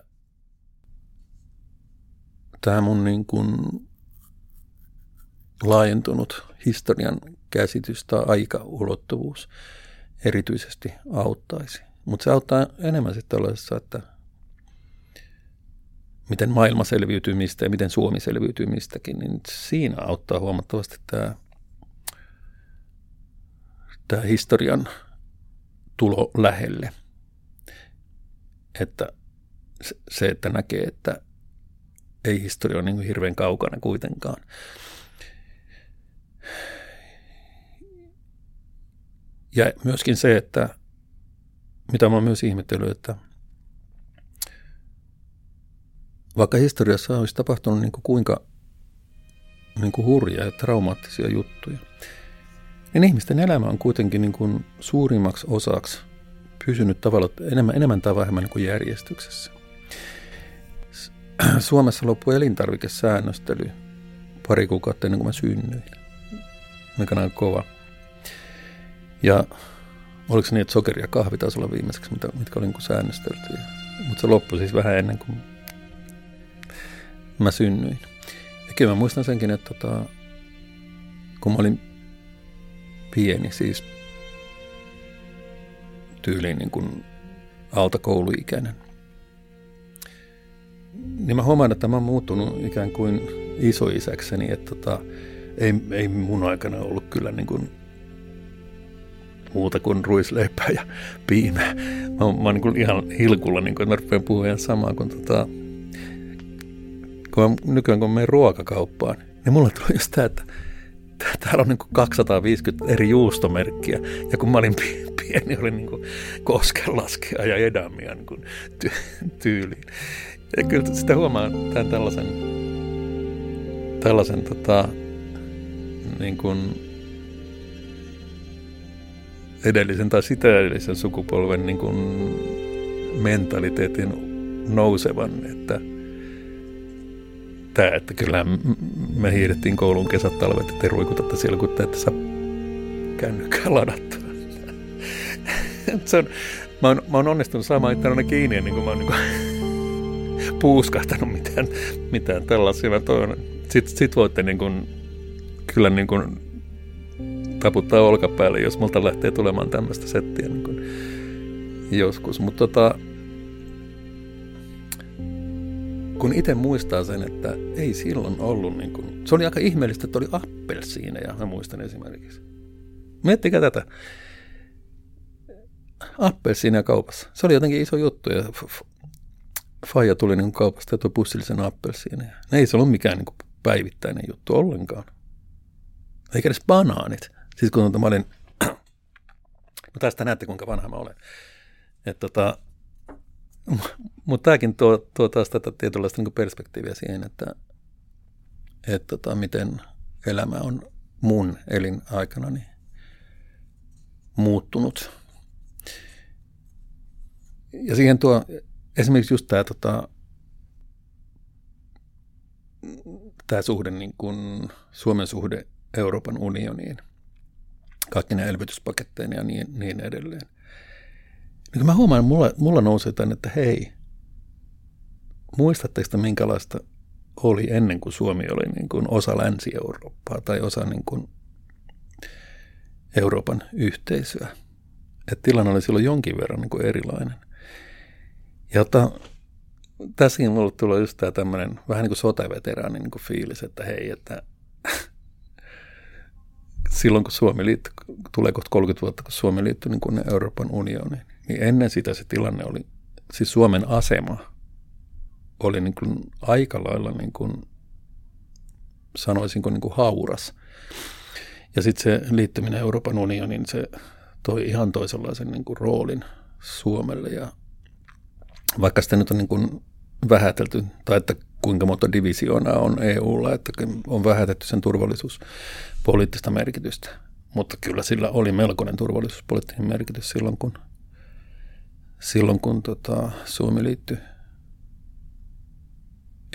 tämä mun niin kuin laajentunut historian käsitys tai aikaulottuvuus erityisesti auttaisi. Mutta se auttaa enemmän sitten tällaisessa, että miten maailma selviytyy mistä ja miten Suomi selviytyy mistäkin, niin siinä auttaa huomattavasti tämä, tämä historian tulo lähelle. Että se, että näkee, että ei historia ole niin hirveän kaukana kuitenkaan. Ja myöskin se, että mitä mä oon myös ihmetellyt, että vaikka historiassa olisi tapahtunut niin kuin kuinka niin kuin hurjia ja traumaattisia juttuja, niin ihmisten elämä on kuitenkin niin kuin suurimmaksi osaksi pysynyt tavalla enemmän, enemmän tai vähemmän niin kuin järjestyksessä. Suomessa loppui elintarvikesäännöstely pari kuukautta ennen kuin mä synnyin, mikä on kova. Ja oliko se niin, että sokeri ja kahvi taisi olla viimeiseksi, mitkä oli niin säännöstelty. Mutta se loppui siis vähän ennen kuin mä synnyin. Ja kyllä mä muistan senkin, että tota, kun mä olin pieni, siis tyyliin niin kuin alta kouluikäinen, niin mä huomaan, että mä oon muuttunut ikään kuin isoisäkseni, että tota, ei, ei mun aikana ollut kyllä niin kuin muuta kuin ruisleipää ja piimää. Mä mä oon niin kuin ihan hilkulla, niin kuin, että mä rupean puhumaan ihan samaa kuin tota, kun mä, nykyään kun menen ruokakauppaan, niin mulla tulee just tämä, että täällä on niin kuin 250 eri juustomerkkiä. Ja kun mä olin pieni, oli niin kuin koskenlaskea ja edamia niin ty- tyyliin. Ja kyllä sitä huomaa tämän tällaisen, tällaisen tota, niin kuin edellisen tai sitä edellisen sukupolven niin kuin mentaliteetin nousevan, että – tämä, että kyllä me hiihdettiin koulun kesät, talvet, että te ruikutatte siellä, kun te saa kännykkää ladattua. se on, mä, oon, mä oon onnistunut saamaan itse kiinni ennen kuin mä oon niin kuin, puuskahtanut mitään, mitään tällaisia. Mä Sitten sit voitte niin kuin, kyllä niin kuin, taputtaa olkapäälle, jos multa lähtee tulemaan tämmöistä settiä niin kuin, joskus. Mutta tota, kun itse muistaa sen, että ei silloin ollut niin kuin, se oli aika ihmeellistä, että oli appelsiineja, mä muistan esimerkiksi. Miettikää tätä. Appelsiineja kaupassa. Se oli jotenkin iso juttu ja Faija tuli niin kaupasta ja toi pussillisen appelsiineja. Ei se ollut mikään niin päivittäinen juttu ollenkaan. Eikä edes banaanit. Siis kun mä olin, no tästä näette kuinka vanha mä olen. Että tota, Mutta tämäkin tuo, tuo taas tätä tietynlaista niin perspektiiviä siihen, että, että tota, miten elämä on mun elinaikana niin muuttunut. Ja siihen tuo esimerkiksi just tämä, tota, tämä suhde, niin kuin Suomen suhde Euroopan unioniin, kaikki ne elvytyspaketteen ja niin, niin edelleen. Niin mä huomaan, että mulla, mulla nousee tänne, että hei, muistatteko te minkälaista oli ennen kuin Suomi oli niin kuin osa Länsi-Eurooppaa tai osa niin kuin Euroopan yhteisöä. Että tilanne oli silloin jonkin verran niin kuin erilainen. Ja ota, tässäkin mulle tulee just tämä tämmöinen vähän niin kuin sotaveteraanin niin kuin fiilis, että hei, että silloin kun Suomi liittyi, tulee kohta 30 vuotta, kun Suomi liittyi niin kuin Euroopan unioniin, niin ennen sitä se tilanne oli, siis Suomen asema oli niin kuin aika lailla niin kuin, sanoisinko niin kuin hauras. Ja sitten se liittyminen Euroopan unioniin, se toi ihan toisenlaisen niin kuin roolin Suomelle. Ja vaikka sitä nyt on niin kuin vähätelty, tai että kuinka monta divisioonaa on EUlla, että on vähätetty sen turvallisuuspoliittista merkitystä. Mutta kyllä sillä oli melkoinen turvallisuuspoliittinen merkitys silloin, kun, silloin, kun tota, Suomi liittyi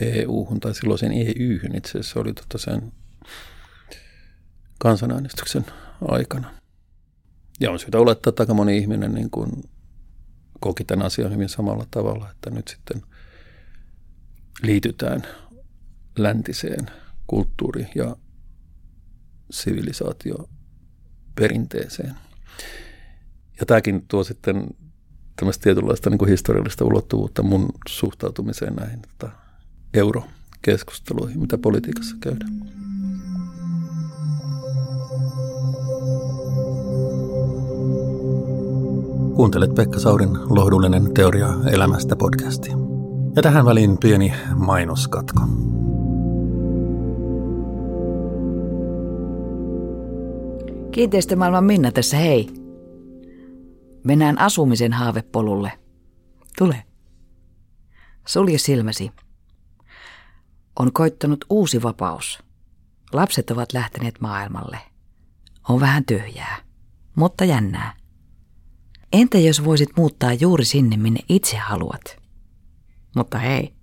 EU-hun tai silloisen EYhyn itse asiassa oli tota sen kansanäänestyksen aikana. Ja on syytä olettaa, että aika moni ihminen niin kuin koki tämän asian hyvin samalla tavalla, että nyt sitten liitytään läntiseen kulttuuri- ja sivilisaatioperinteeseen. Ja tämäkin tuo sitten tämmöistä tietynlaista niin kuin historiallista ulottuvuutta mun suhtautumiseen näihin tota, eurokeskusteluihin, mitä politiikassa käydään. Kuuntelet Pekka Saurin lohdullinen teoria elämästä podcastia. Ja tähän väliin pieni mainoskatko. Kiinteistömaailman Minna tässä, hei. Mennään asumisen haavepolulle. Tule. Sulje silmäsi. On koittanut uusi vapaus. Lapset ovat lähteneet maailmalle. On vähän tyhjää, mutta jännää. Entä jos voisit muuttaa juuri sinne, minne itse haluat? Mutta hei,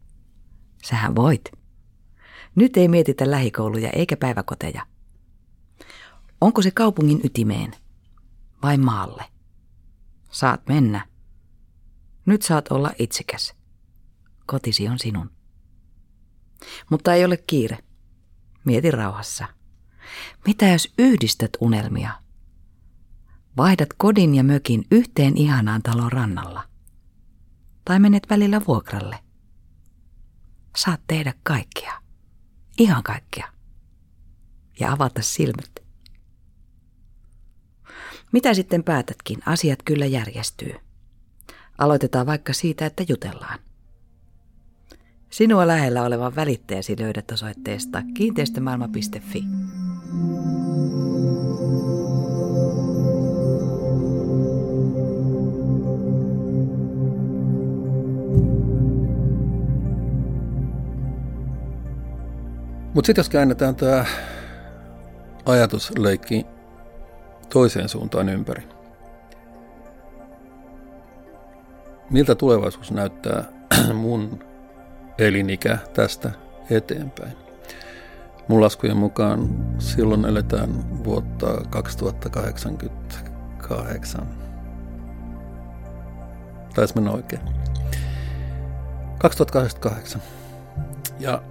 sähän voit. Nyt ei mietitä lähikouluja eikä päiväkoteja. Onko se kaupungin ytimeen vai maalle? Saat mennä. Nyt saat olla itsekäs. Kotisi on sinun. Mutta ei ole kiire. Mieti rauhassa. Mitä jos yhdistät unelmia? Vaihdat kodin ja mökin yhteen ihanaan talon rannalla. Tai menet välillä vuokralle. Saat tehdä kaikkea. Ihan kaikkea. Ja avata silmät. Mitä sitten päätätkin, asiat kyllä järjestyy. Aloitetaan vaikka siitä, että jutellaan. Sinua lähellä olevan välittäjäsi löydät osoitteesta kiinteistömaailma.fi. Mutta sitten jos käännetään tämä ajatusleikki toiseen suuntaan ympäri. Miltä tulevaisuus näyttää mun elinikä tästä eteenpäin. Mun laskujen mukaan silloin eletään vuotta 2088. Taisi mennä oikein. 2088. Ja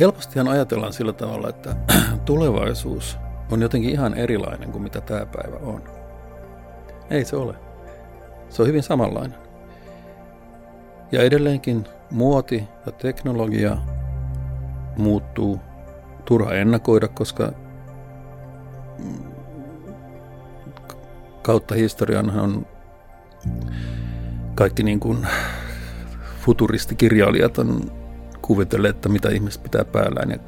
helpostihan ajatellaan sillä tavalla, että tulevaisuus on jotenkin ihan erilainen kuin mitä tämä päivä on. Ei se ole. Se on hyvin samanlainen. Ja edelleenkin muoti ja teknologia muuttuu. Turha ennakoida, koska kautta historian on kaikki niin kuin futuristikirjailijat on kuvitelleet, että mitä ihmiset pitää päällään ja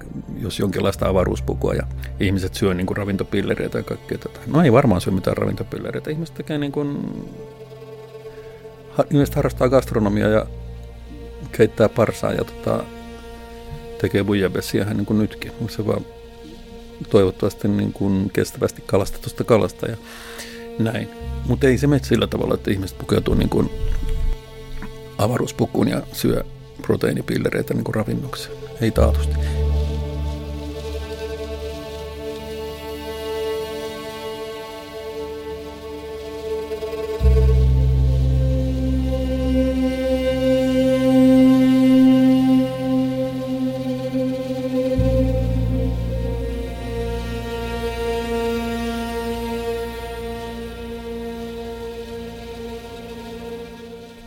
jos jonkinlaista avaruuspukua ja ihmiset syö niin kuin ravintopillereitä ja kaikkea tätä. No ei varmaan syö mitään ravintopillereitä. Ihmiset tekee niin kuin ihmiset harrastaa gastronomiaa ja keittää parsaa ja tota, tekee bujabessia niin kuin nytkin. Se vaan toivottavasti niin kuin kestävästi kalastetusta kalasta ja näin. Mutta ei se mene sillä tavalla, että ihmiset pukeutuu niin kuin avaruuspukuun ja syö proteiinipillereitä niin kuin ravinnoksi. Ei taatusti.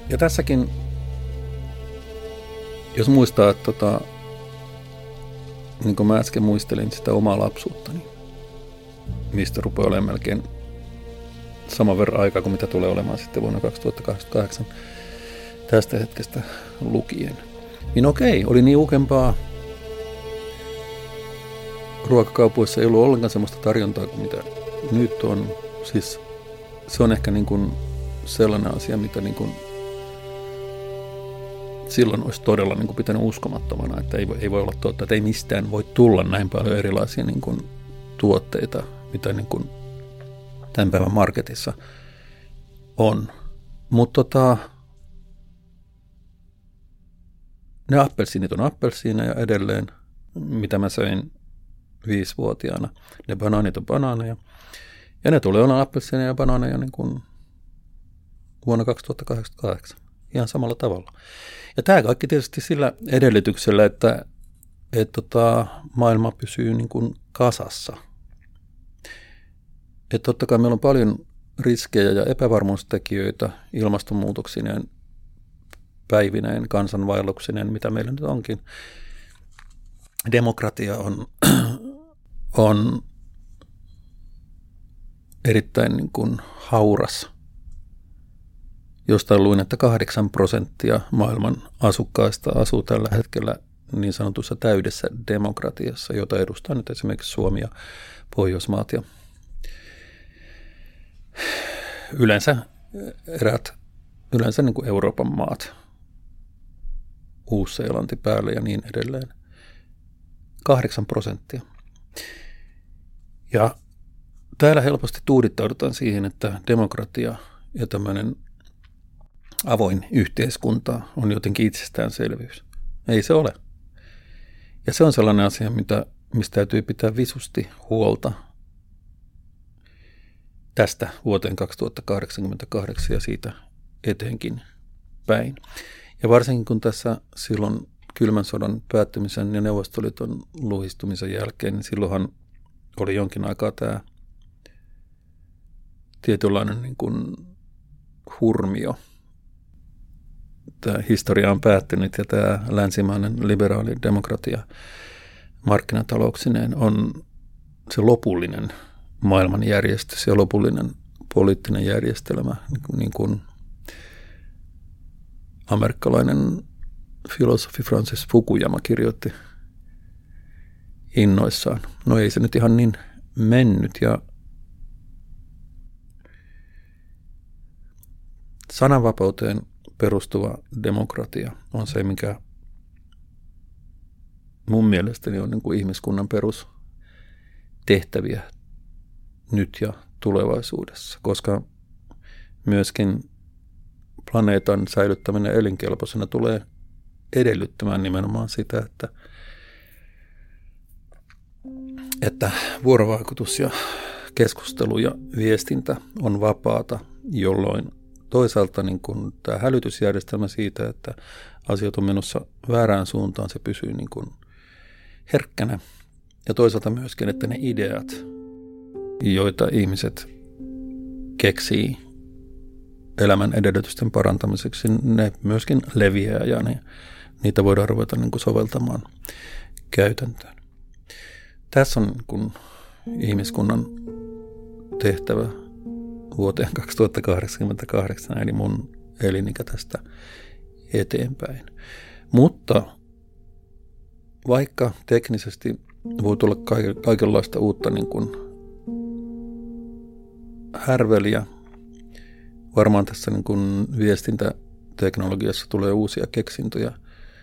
Ja tässäkin, jos muistaa, että tota, niin kuin mä äsken muistelin sitä omaa lapsuutta, niin mistä rupeaa olemaan melkein saman verran aikaa kuin mitä tulee olemaan sitten vuonna 2028 tästä hetkestä lukien. Niin okei, oli niin ukempaa. Ruokakaupoissa ei ollut ollenkaan sellaista tarjontaa kuin mitä nyt on. Siis se on ehkä niin kuin sellainen asia, mitä niin kuin silloin olisi todella niin kuin pitänyt uskomattomana, että ei, ei voi olla totta, että ei mistään voi tulla näin paljon erilaisia niin kuin, tuotteita, mitä niin kuin, tämän päivän marketissa on. Mutta tota, ne appelsiinit on appelsiina ja edelleen, mitä mä söin viisivuotiaana, ne banaanit on banaaneja. Ja ne tulee olla appelsiineja ja banaaneja niin kuin vuonna 2088 ihan samalla tavalla. Ja tämä kaikki tietysti sillä edellytyksellä, että, että tota, maailma pysyy niin kuin kasassa. Että totta kai meillä on paljon riskejä ja epävarmuustekijöitä ilmastonmuutoksineen, päivineen, kansanvaelluksineen, mitä meillä nyt onkin. Demokratia on, on erittäin niin kuin hauras – Jostain luin, että 8 prosenttia maailman asukkaista asuu tällä hetkellä niin sanotussa täydessä demokratiassa, jota edustaa nyt esimerkiksi Suomi ja Pohjoismaat ja yleensä erät, yleensä niin kuin Euroopan maat, Uus-Seelanti päälle ja niin edelleen. 8 prosenttia. Ja täällä helposti tuudittaudutaan siihen, että demokratia ja tämmöinen avoin yhteiskunta on jotenkin itsestäänselvyys. Ei se ole. Ja se on sellainen asia, mitä, mistä täytyy pitää visusti huolta tästä vuoteen 2088 ja siitä etenkin päin. Ja varsinkin kun tässä silloin kylmän sodan päättymisen ja Neuvostoliiton luhistumisen jälkeen, niin silloinhan oli jonkin aikaa tämä tietynlainen niin kuin hurmio – tämä historia on päättynyt ja tämä länsimainen liberaali demokratia markkinatalouksineen on se lopullinen maailmanjärjestys ja lopullinen poliittinen järjestelmä, niin kuin amerikkalainen filosofi Francis Fukuyama kirjoitti innoissaan. No ei se nyt ihan niin mennyt ja sananvapauteen perustuva demokratia on se, mikä mun mielestäni on niin kuin ihmiskunnan perustehtäviä nyt ja tulevaisuudessa, koska myöskin planeetan säilyttäminen elinkelpoisena tulee edellyttämään nimenomaan sitä, että, että vuorovaikutus ja keskustelu ja viestintä on vapaata, jolloin toisaalta niin kuin tämä hälytysjärjestelmä siitä, että asiat on menossa väärään suuntaan, se pysyy niin kuin herkkänä. Ja toisaalta myöskin, että ne ideat, joita ihmiset keksii elämän edellytysten parantamiseksi, ne myöskin leviää ja ne, niitä voidaan ruveta niin kuin soveltamaan käytäntöön. Tässä on niin kuin ihmiskunnan tehtävä vuoteen 2088, eli mun elinikä tästä eteenpäin. Mutta vaikka teknisesti voi tulla kaikenlaista uutta niin kuin härveliä varmaan tässä niin kuin viestintäteknologiassa tulee uusia keksintöjä.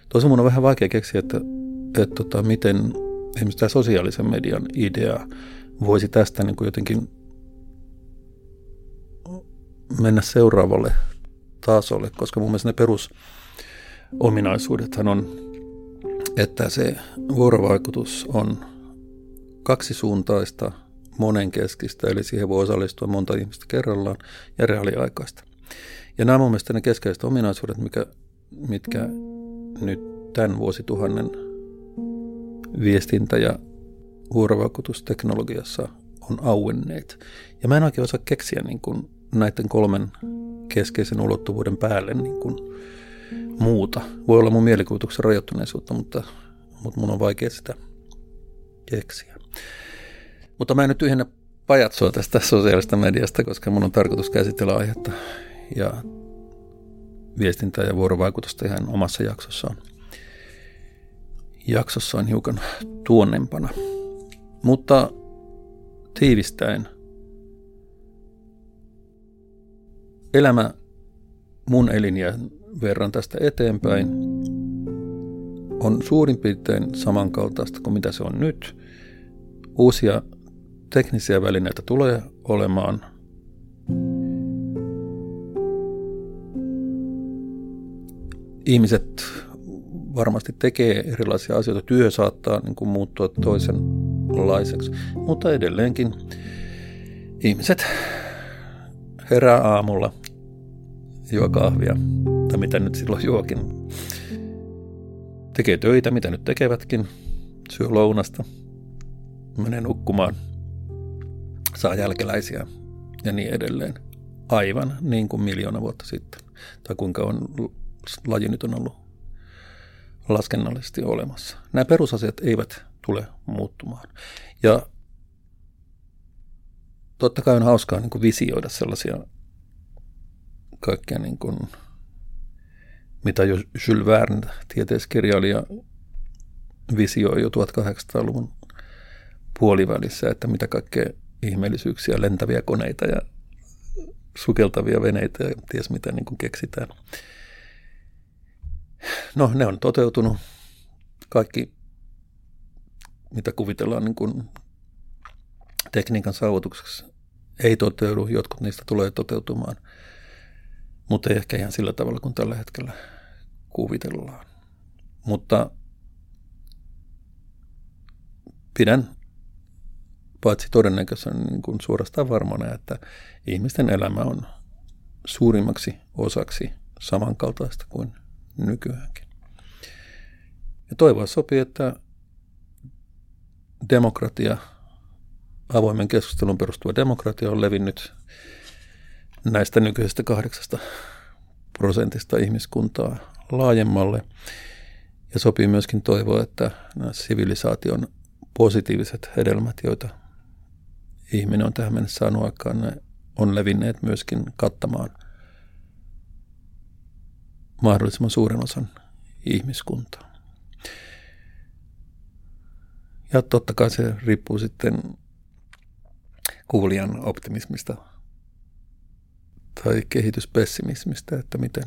Tosi mun on vähän vaikea keksiä, että, että tota, miten esimerkiksi tämä sosiaalisen median idea voisi tästä niin kuin jotenkin mennä seuraavalle tasolle, koska mun mielestä ne perusominaisuudethan on, että se vuorovaikutus on kaksisuuntaista, monenkeskistä, eli siihen voi osallistua monta ihmistä kerrallaan ja reaaliaikaista. Ja nämä on mun mielestä ne keskeiset ominaisuudet, mikä, mitkä nyt tämän vuosituhannen viestintä- ja vuorovaikutusteknologiassa on auenneet. Ja mä en oikein osaa keksiä niin kuin näiden kolmen keskeisen ulottuvuuden päälle niin kuin muuta. Voi olla mun mielikuvituksen rajoittuneisuutta, mutta, mutta mun on vaikea sitä keksiä. Mutta mä en nyt tyhjennä pajatsoa tästä sosiaalista mediasta, koska mun on tarkoitus käsitellä aihetta ja viestintää ja vuorovaikutusta ihan omassa jaksossaan. Jaksossa on hiukan tuonnempana. Mutta tiivistäen, elämä mun elinjään verran tästä eteenpäin on suurin piirtein samankaltaista kuin mitä se on nyt. Uusia teknisiä välineitä tulee olemaan. Ihmiset varmasti tekee erilaisia asioita. Työ saattaa niin kuin muuttua toisenlaiseksi, mutta edelleenkin ihmiset herää aamulla, juo kahvia, tai mitä nyt silloin juokin. Tekee töitä, mitä nyt tekevätkin, syö lounasta, menee nukkumaan, saa jälkeläisiä ja niin edelleen. Aivan niin kuin miljoona vuotta sitten, tai kuinka on laji nyt on ollut laskennallisesti olemassa. Nämä perusasiat eivät tule muuttumaan. Ja totta kai on hauskaa niin visioida sellaisia kaikkea niin kuin, mitä jo Jules Verne, tieteiskirjailija, visioi jo 1800-luvun puolivälissä, että mitä kaikkea ihmeellisyyksiä, lentäviä koneita ja sukeltavia veneitä ja ties mitä niin kuin keksitään. No, ne on toteutunut. Kaikki, mitä kuvitellaan niin kuin tekniikan saavutukseksi, ei toteudu. Jotkut niistä tulee toteutumaan, mutta ei ehkä ihan sillä tavalla kuin tällä hetkellä kuvitellaan. Mutta pidän paitsi todennäköisenä niin kuin suorastaan varmana, että ihmisten elämä on suurimmaksi osaksi samankaltaista kuin nykyäänkin. Ja toivoa sopii, että demokratia, avoimen keskustelun perustuva demokratia on levinnyt näistä nykyisestä kahdeksasta prosentista ihmiskuntaa laajemmalle. Ja sopii myöskin toivoa, että nämä sivilisaation positiiviset hedelmät, joita ihminen on tähän mennessä saanut aikaan, ne on levinneet myöskin kattamaan mahdollisimman suuren osan ihmiskuntaa. Ja totta kai se riippuu sitten kuulijan optimismista tai kehityspessimismistä, että miten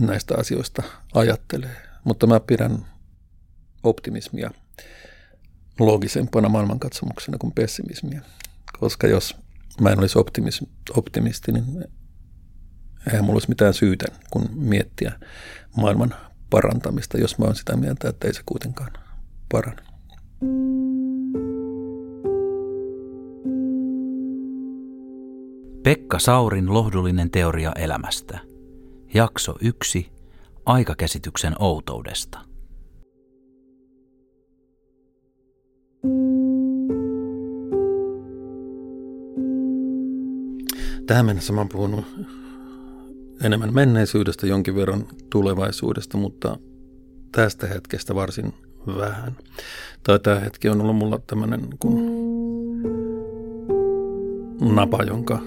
näistä asioista ajattelee. Mutta mä pidän optimismia loogisempana maailmankatsomuksena kuin pessimismiä. Koska jos mä en olisi optimisti, niin eihän mulla olisi mitään syytä, kun miettiä maailman parantamista, jos mä oon sitä mieltä, että ei se kuitenkaan parane. Pekka Saurin lohdullinen teoria elämästä. Jakso 1. Aikakäsityksen outoudesta. Tähän mennessä mä puhunut enemmän menneisyydestä, jonkin verran tulevaisuudesta, mutta tästä hetkestä varsin vähän. Tai tämä hetki on ollut mulla tämmöinen kun napa, jonka,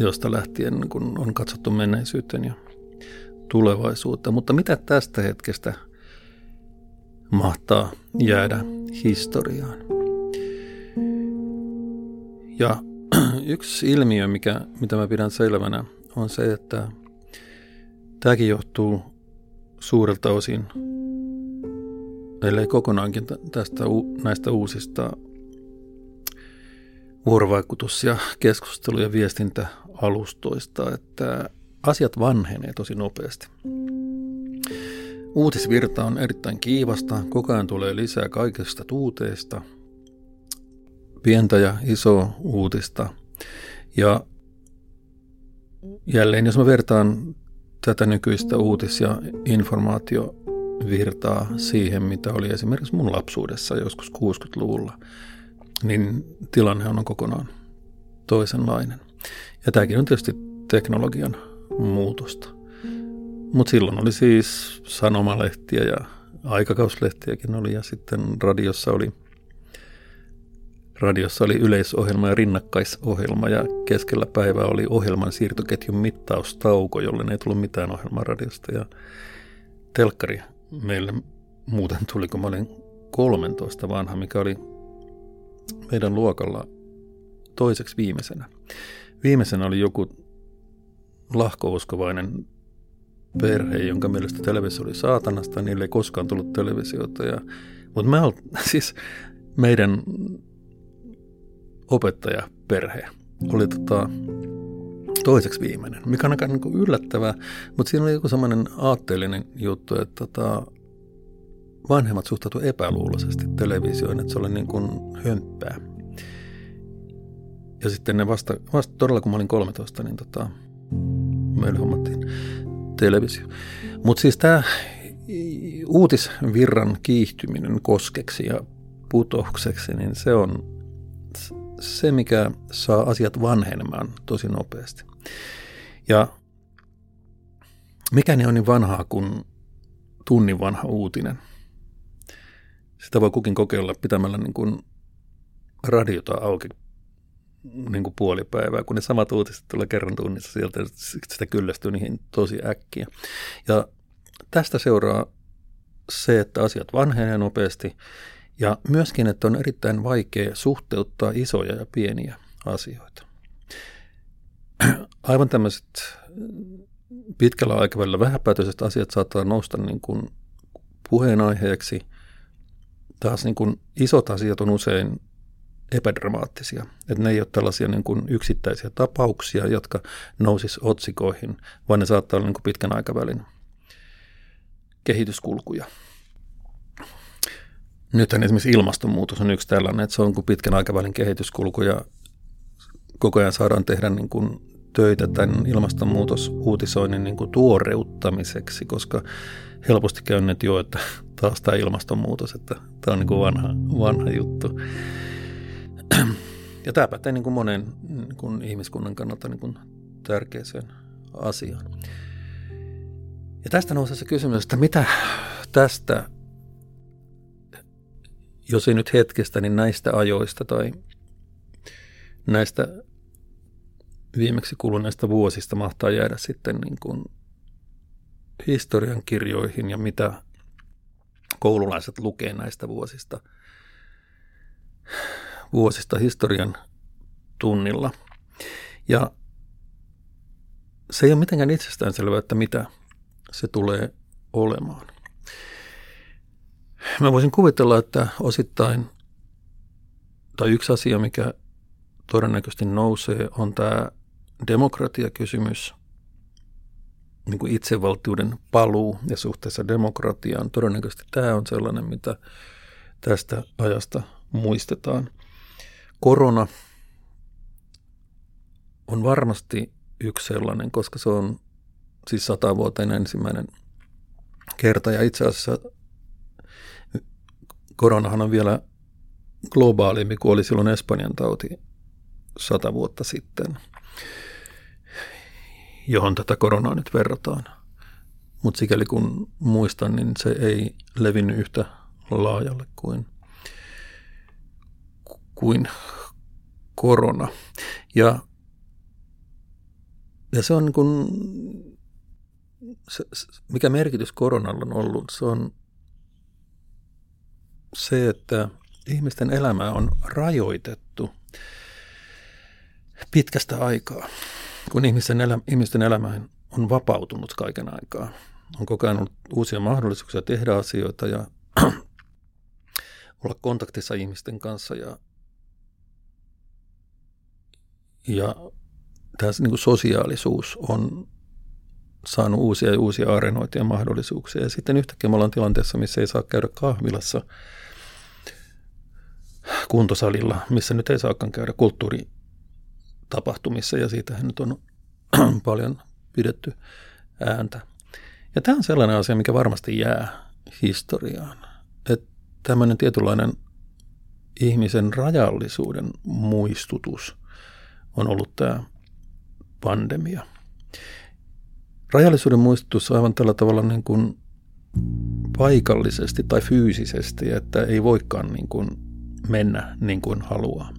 josta lähtien kun on katsottu menneisyyteen ja tulevaisuutta. Mutta mitä tästä hetkestä mahtaa jäädä historiaan? Ja yksi ilmiö, mikä, mitä mä pidän selvänä, on se, että tämäkin johtuu suurelta osin, ellei kokonaankin tästä näistä uusista vuorovaikutus- ja keskustelu- ja viestintäalustoista, että asiat vanhenee tosi nopeasti. Uutisvirta on erittäin kiivasta, koko ajan tulee lisää kaikesta tuuteista, pientä ja iso uutista. Ja jälleen, jos mä vertaan tätä nykyistä uutis- ja informaatiovirtaa siihen, mitä oli esimerkiksi mun lapsuudessa joskus 60-luvulla, niin tilanne on kokonaan toisenlainen. Ja tämäkin on tietysti teknologian muutosta. Mutta silloin oli siis sanomalehtiä ja aikakauslehtiäkin oli ja sitten radiossa oli, radiossa oli yleisohjelma ja rinnakkaisohjelma ja keskellä päivää oli ohjelman siirtoketjun mittaustauko, jolle ei tullut mitään ohjelmaa radiosta ja telkkari meille muuten tuli, kun mä olin 13 vanha, mikä oli meidän luokalla toiseksi viimeisenä. Viimeisenä oli joku lahkouskovainen perhe, jonka mielestä televisio oli saatanasta, niille ei koskaan tullut televisiota. Ja, mutta me ol, siis meidän opettajaperhe oli tota, toiseksi viimeinen, mikä on aika niin yllättävää, mutta siinä oli joku semmoinen aatteellinen juttu, että tota, vanhemmat suhtautuivat epäluuloisesti televisioon, että se oli niin kuin hömppää. Ja sitten ne vasta, vasta todella kun mä olin 13, niin tota, meille hommattiin televisio. Mutta siis tämä uutisvirran kiihtyminen koskeksi ja putoukseksi, niin se on se, mikä saa asiat vanhenemaan tosi nopeasti. Ja mikä ne on niin vanhaa kuin tunnin vanha uutinen – sitä voi kukin kokeilla pitämällä niin kuin radiota auki niin kuin puolipäivää, kun ne samat uutiset tulee kerran tunnissa sieltä, sitä kyllästyy niihin tosi äkkiä. Ja tästä seuraa se, että asiat vanhenee nopeasti ja myöskin, että on erittäin vaikea suhteuttaa isoja ja pieniä asioita. Aivan tämmöiset pitkällä aikavälillä vähäpätöiset asiat saattaa nousta niin kuin puheenaiheeksi – taas niin kuin isot asiat on usein epädramaattisia. Että ne ei ole tällaisia niin kuin yksittäisiä tapauksia, jotka nousis otsikoihin, vaan ne saattaa olla niin kuin pitkän aikavälin kehityskulkuja. Nythän esimerkiksi ilmastonmuutos on yksi tällainen, että se on kuin pitkän aikavälin kehityskulku ja koko ajan saadaan tehdä niin kuin töitä tämän ilmastonmuutosuutisoinnin niin kuin tuoreuttamiseksi, koska helposti käy nyt jo, että taas tämä ilmastonmuutos, että tämä on niin kuin vanha, vanha juttu. Ja tämä pätee niin kuin monen niin kuin ihmiskunnan kannalta niin kuin tärkeäseen asiaan. Ja tästä nousee se kysymys, että mitä tästä, jos ei nyt hetkestä, niin näistä ajoista tai näistä viimeksi kuluneista vuosista mahtaa jäädä sitten niin kuin historian kirjoihin ja mitä koululaiset lukee näistä vuosista, vuosista historian tunnilla. Ja se ei ole mitenkään itsestäänselvää, että mitä se tulee olemaan. Mä voisin kuvitella, että osittain, tai yksi asia, mikä todennäköisesti nousee, on tämä demokratiakysymys, niin kuin itsevaltiuden paluu ja suhteessa demokratiaan. Todennäköisesti tämä on sellainen, mitä tästä ajasta muistetaan. Korona on varmasti yksi sellainen, koska se on siis satavuoteen ensimmäinen kerta. Ja itse asiassa koronahan on vielä globaalimpi kuin oli silloin Espanjan tauti sata vuotta sitten – johon tätä koronaa nyt verrataan. Mutta sikäli kun muistan, niin se ei levinnyt yhtä laajalle kuin, kuin korona. Ja, ja se on niin kuin, se, mikä merkitys koronalla on ollut, se on se, että ihmisten elämää on rajoitettu pitkästä aikaa, kun ihmisten, elä, ihmisten elämä on vapautunut kaiken aikaa. On koko ajan ollut uusia mahdollisuuksia tehdä asioita ja olla kontaktissa ihmisten kanssa ja, ja tämä niin kuin sosiaalisuus on saanut uusia ja uusia areenoita ja mahdollisuuksia. Ja sitten yhtäkkiä me ollaan tilanteessa, missä ei saa käydä kahvilassa, kuntosalilla, missä nyt ei saakaan käydä kulttuuritapahtumissa ja siitähän nyt on paljon pidetty ääntä. Ja tämä on sellainen asia, mikä varmasti jää historiaan. Että tämmöinen tietynlainen ihmisen rajallisuuden muistutus on ollut tämä pandemia. Rajallisuuden muistutus aivan tällä tavalla niin kuin paikallisesti tai fyysisesti, että ei voikaan niin kuin mennä niin kuin haluaa.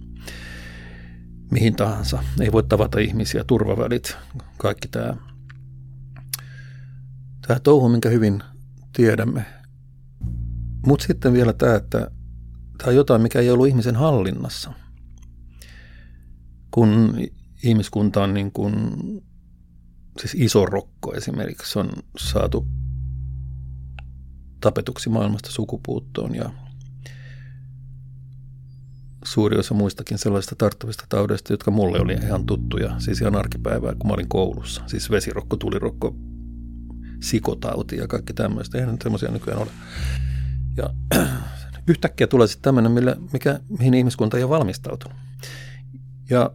Mihin tahansa. Ei voi tavata ihmisiä, turvavälit, kaikki tämä, tämä touhu, minkä hyvin tiedämme. Mutta sitten vielä tämä, että tämä on jotain, mikä ei ollut ihmisen hallinnassa. Kun ihmiskunta on niin kuin, siis iso rokko esimerkiksi on saatu tapetuksi maailmasta sukupuuttoon ja suuri osa muistakin sellaisista tarttuvista taudeista, jotka mulle oli ihan tuttuja, siis ihan arkipäivää, kun mä olin koulussa. Siis vesirokko, tulirokko, sikotauti ja kaikki tämmöistä. Eihän semmoisia nykyään ole. Ja yhtäkkiä tulee sitten tämmöinen, mikä, mihin ihmiskunta ei ole valmistautunut. Ja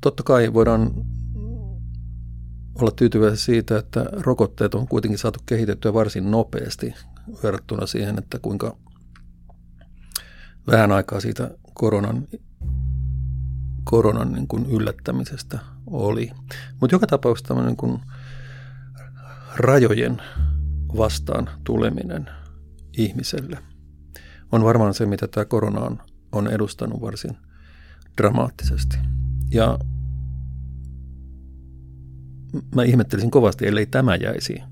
totta kai voidaan olla tyytyväisiä siitä, että rokotteet on kuitenkin saatu kehitettyä varsin nopeasti verrattuna siihen, että kuinka vähän aikaa siitä koronan, koronan niin kuin yllättämisestä oli. Mutta joka tapauksessa niin kuin rajojen vastaan tuleminen ihmiselle on varmaan se, mitä tämä korona on, on edustanut varsin dramaattisesti. Ja mä ihmettelisin kovasti, ellei tämä jäisi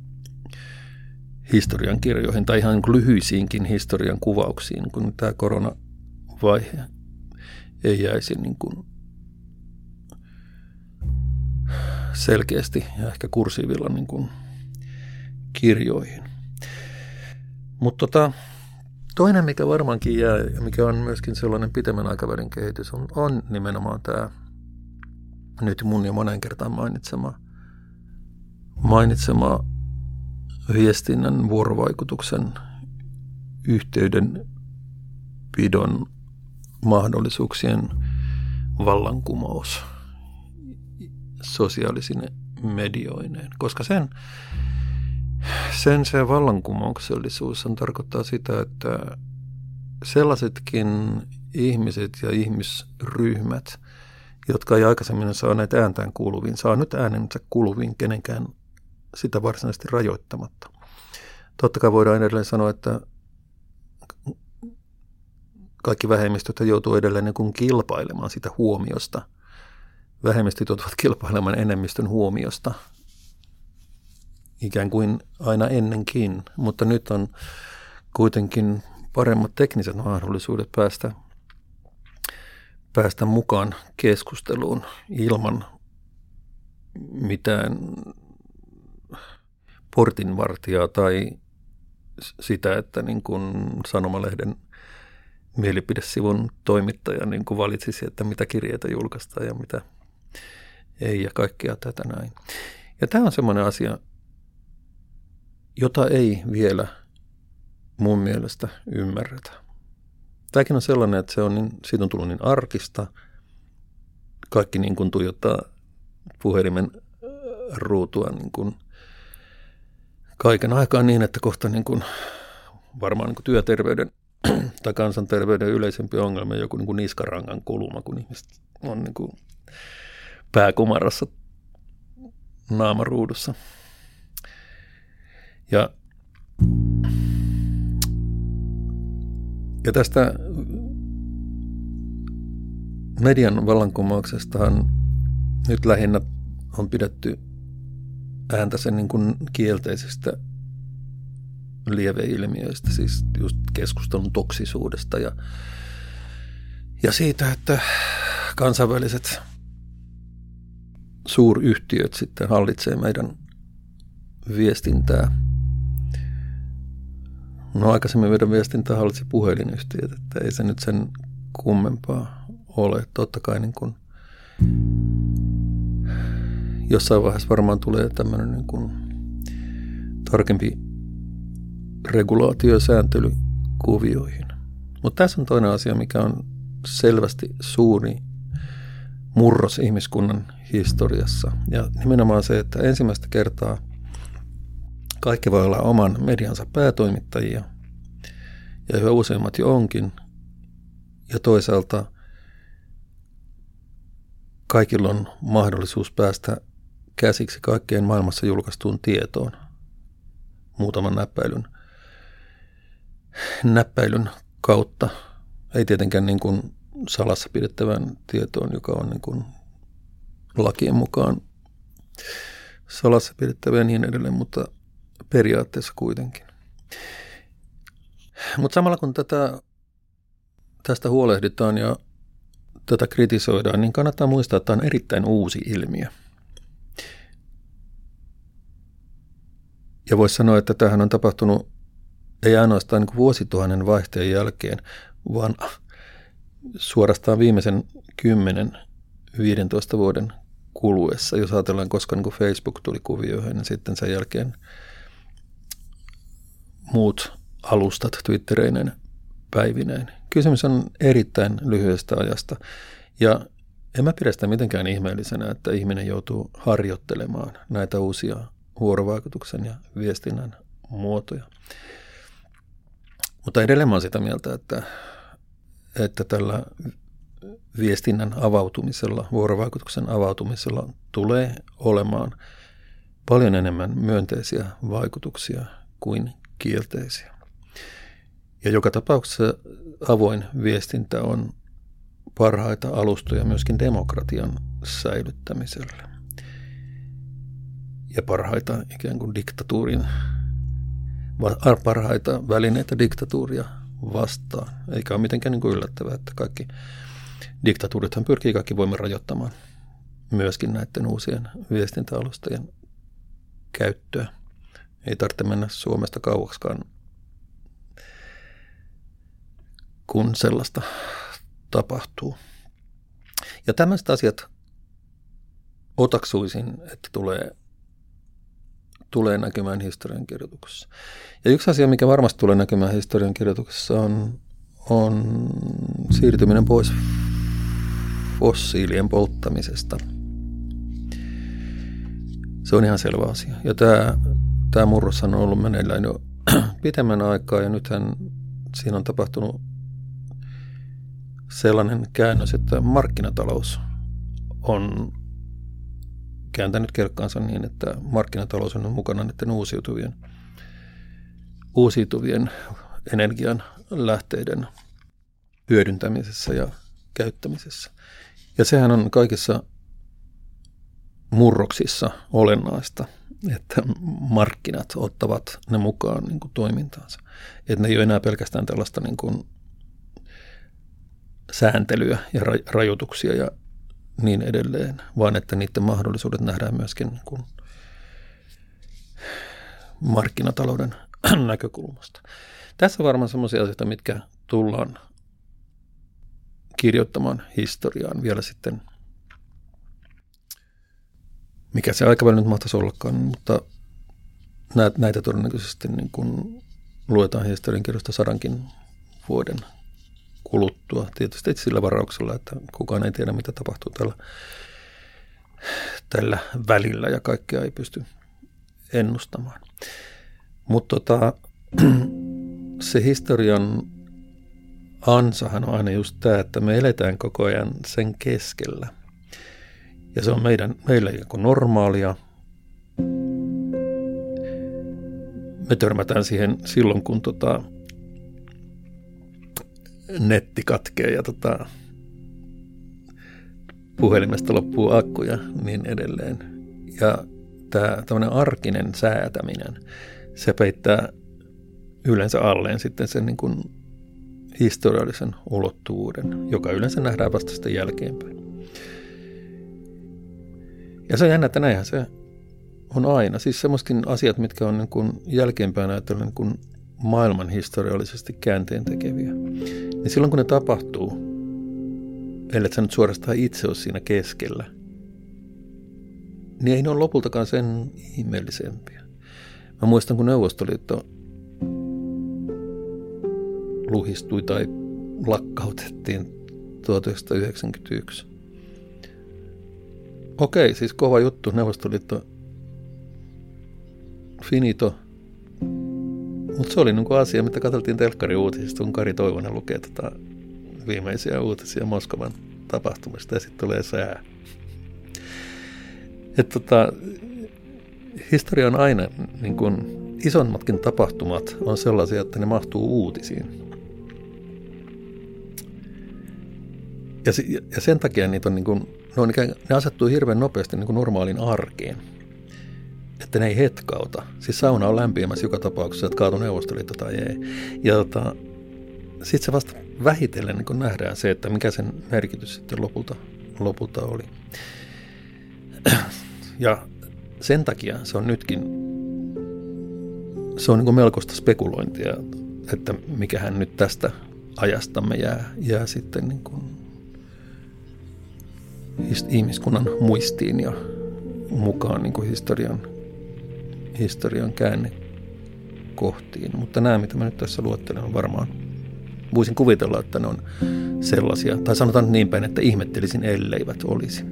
historian kirjoihin tai ihan lyhyisiinkin historian kuvauksiin, kun tämä koronavaihe ei jäisi niin kuin selkeästi ja ehkä kursiivilla niin kuin kirjoihin. Mutta tota, toinen, mikä varmaankin jää ja mikä on myöskin sellainen pitemmän aikavälin kehitys, on, on nimenomaan tämä nyt mun jo monen kertaan mainitsema, mainitsema viestinnän vuorovaikutuksen yhteydenpidon mahdollisuuksien vallankumous sosiaalisine medioineen, koska sen, sen se vallankumouksellisuus on tarkoittaa sitä, että sellaisetkin ihmiset ja ihmisryhmät, jotka ei aikaisemmin saaneet ääntään kuuluviin, saa nyt äänensä kuuluviin kenenkään sitä varsinaisesti rajoittamatta. Totta kai voidaan edelleen sanoa, että kaikki vähemmistöt joutuu edelleen niin kuin kilpailemaan sitä huomiosta. Vähemmistöt joutuvat kilpailemaan enemmistön huomiosta ikään kuin aina ennenkin, mutta nyt on kuitenkin paremmat tekniset mahdollisuudet päästä, päästä mukaan keskusteluun ilman mitään portinvartijaa tai sitä, että niin kuin sanomalehden mielipidesivun toimittaja niin kuin valitsisi, että mitä kirjeitä julkaistaan ja mitä ei ja kaikkea tätä näin. Ja tämä on semmoinen asia, jota ei vielä mun mielestä ymmärretä. Tämäkin on sellainen, että se on niin, siitä on tullut niin arkista. Kaikki niin kuin tuijottaa puhelimen ruutua niin kuin – kaiken aikaa niin, että kohta niin kuin, varmaan niin kuin työterveyden tai kansanterveyden yleisempi ongelma joku niin kuin niskarangan kuluma, kun ihmiset on niin kuin pääkumarassa naamaruudussa. Ja, ja tästä median vallankumouksestahan nyt lähinnä on pidetty ääntä sen niin kuin kielteisistä lieveilmiöistä, siis just keskustelun toksisuudesta ja, ja siitä, että kansainväliset suuryhtiöt sitten hallitsee meidän viestintää. No aikaisemmin meidän viestintää hallitsi puhelinyhtiöt, että ei se nyt sen kummempaa ole. Totta kai niin kuin jossain vaiheessa varmaan tulee tämmöinen niin kuin tarkempi regulaatio- ja sääntely kuvioihin. Mutta tässä on toinen asia, mikä on selvästi suuri murros ihmiskunnan historiassa. Ja nimenomaan se, että ensimmäistä kertaa kaikki voi olla oman mediansa päätoimittajia, ja yhä useimmat jo onkin. Ja toisaalta kaikilla on mahdollisuus päästä käsiksi kaikkeen maailmassa julkaistuun tietoon muutaman näppäilyn, näppäilyn kautta. Ei tietenkään niin kuin salassa pidettävän tietoon, joka on niin kuin lakien mukaan salassa pidettävä ja niin edelleen, mutta periaatteessa kuitenkin. Mutta samalla kun tätä, tästä huolehditaan ja tätä kritisoidaan, niin kannattaa muistaa, että tämä on erittäin uusi ilmiö. Ja voisi sanoa, että tähän on tapahtunut ei ainoastaan niin vuosituhannen vaihteen jälkeen, vaan suorastaan viimeisen 10-15 vuoden kuluessa, jos ajatellaan, koska niin Facebook tuli kuvioihin, niin sitten sen jälkeen muut alustat Twittereineen päivineen. Kysymys on erittäin lyhyestä ajasta ja en mä pidä sitä mitenkään ihmeellisenä, että ihminen joutuu harjoittelemaan näitä uusia vuorovaikutuksen ja viestinnän muotoja. Mutta edelleen mä olen sitä mieltä, että, että tällä viestinnän avautumisella, vuorovaikutuksen avautumisella tulee olemaan paljon enemmän myönteisiä vaikutuksia kuin kielteisiä. Ja joka tapauksessa avoin viestintä on parhaita alustoja myöskin demokratian säilyttämiselle. Ja parhaita ikään kuin diktatuurin, parhaita välineitä diktatuuria vastaan. Eikä ole mitenkään niin kuin yllättävää, että kaikki diktatuurithan pyrkii kaikki voimme rajoittamaan myöskin näiden uusien viestintäalustojen käyttöä. Ei tarvitse mennä Suomesta kauaksikaan, kun sellaista tapahtuu. Ja tämmöiset asiat otaksuisin, että tulee, tulee näkymään historiankirjoituksessa. Ja yksi asia, mikä varmasti tulee näkymään historiankirjoituksessa on, on siirtyminen pois fossiilien polttamisesta. Se on ihan selvä asia. Ja tämä, tämä murros on ollut meneillään jo pitemmän aikaa ja nythän siinä on tapahtunut sellainen käännös, että markkinatalous on kääntänyt kelkkaansa niin, että markkinatalous on mukana näiden uusiutuvien, uusiutuvien energian lähteiden hyödyntämisessä ja käyttämisessä. Ja sehän on kaikissa murroksissa olennaista, että markkinat ottavat ne mukaan niin kuin toimintaansa. Että ne ei ole enää pelkästään tällaista niin kuin sääntelyä ja rajoituksia ja niin edelleen, vaan että niiden mahdollisuudet nähdään myöskin niin kuin markkinatalouden näkökulmasta. Tässä on varmaan sellaisia asioita, mitkä tullaan kirjoittamaan historiaan vielä sitten, mikä se aikaväli nyt mahtaisi ollakaan, mutta näitä todennäköisesti niin kuin luetaan historiankirjoista sadankin vuoden kuluttua. Tietysti sillä varauksella, että kukaan ei tiedä, mitä tapahtuu tällä, tällä välillä ja kaikkea ei pysty ennustamaan. Mutta tota, se historian ansahan on aina just tämä, että me eletään koko ajan sen keskellä. Ja se on meidän, meille joku normaalia. Me törmätään siihen silloin, kun tota, netti katkee ja tota, puhelimesta loppuu akku ja niin edelleen. Ja tämä tämmöinen arkinen säätäminen, se peittää yleensä alleen sitten sen niin kuin historiallisen ulottuvuuden, joka yleensä nähdään vasta sitten jälkeenpäin. Ja se on jännä, että näinhän se on aina. Siis semmoiskin asiat, mitkä on niin kuin jälkeenpäin ajatellen niin kuin maailman historiallisesti käänteen tekeviä. Niin silloin kun ne tapahtuu, ellei sä nyt suorastaan itse ole siinä keskellä, niin ei ne ole lopultakaan sen ihmeellisempiä. Mä muistan, kun Neuvostoliitto luhistui tai lakkautettiin 1991. Okei, siis kova juttu, Neuvostoliitto finito. Mutta se oli niin asia, mitä katseltiin telkkari uutisista, kun Kari Toivonen lukee tota viimeisiä uutisia Moskovan tapahtumista ja sitten tulee sää. Et tota, historia on aina, niin kun, isommatkin tapahtumat on sellaisia, että ne mahtuu uutisiin. Ja, ja sen takia niitä on, niin kun, ne, on ikään, ne asettuu hirveän nopeasti niin normaalin arkeen. Että ne ei hetkauta. Siis sauna on lämpimässä joka tapauksessa, että kaatu Neuvostoliitto tai ei. Ja tota, sitten se vasta vähitellen niin nähdään se, että mikä sen merkitys sitten lopulta, lopulta oli. Ja sen takia se on nytkin, se on niin melkoista spekulointia, että mikähän nyt tästä ajastamme jää, jää sitten niin kuin ihmiskunnan muistiin ja mukaan niin kuin historian, historian käännekohtiin. Mutta nämä, mitä mä nyt tässä luettelen, on varmaan, voisin kuvitella, että ne on sellaisia, tai sanotaan niin päin, että ihmettelisin elleivät olisi.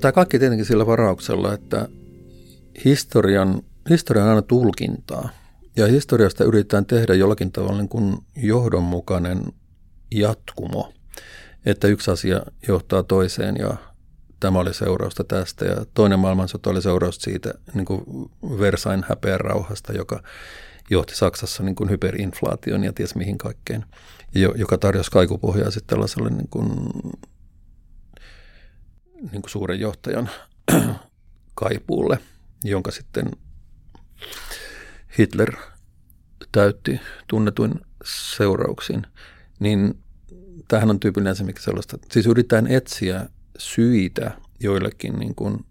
Mutta tämä kaikki tietenkin sillä varauksella, että historian, historia on aina tulkintaa. Ja historiasta yritetään tehdä jollakin tavalla niin kuin johdonmukainen jatkumo, että yksi asia johtaa toiseen ja tämä oli seurausta tästä. Ja toinen maailmansota oli seurausta siitä niin kuin Versain häpeän rauhasta, joka johti Saksassa niin kuin hyperinflaation ja ties mihin kaikkeen, joka tarjosi kaikupohjaa sitten tällaiselle niin kuin niin kuin suuren johtajan kaipuulle, jonka sitten Hitler täytti tunnetuin seurauksin, niin tämähän on tyypillinen mikä sellaista, siis yritetään etsiä syitä joillekin niin kuin,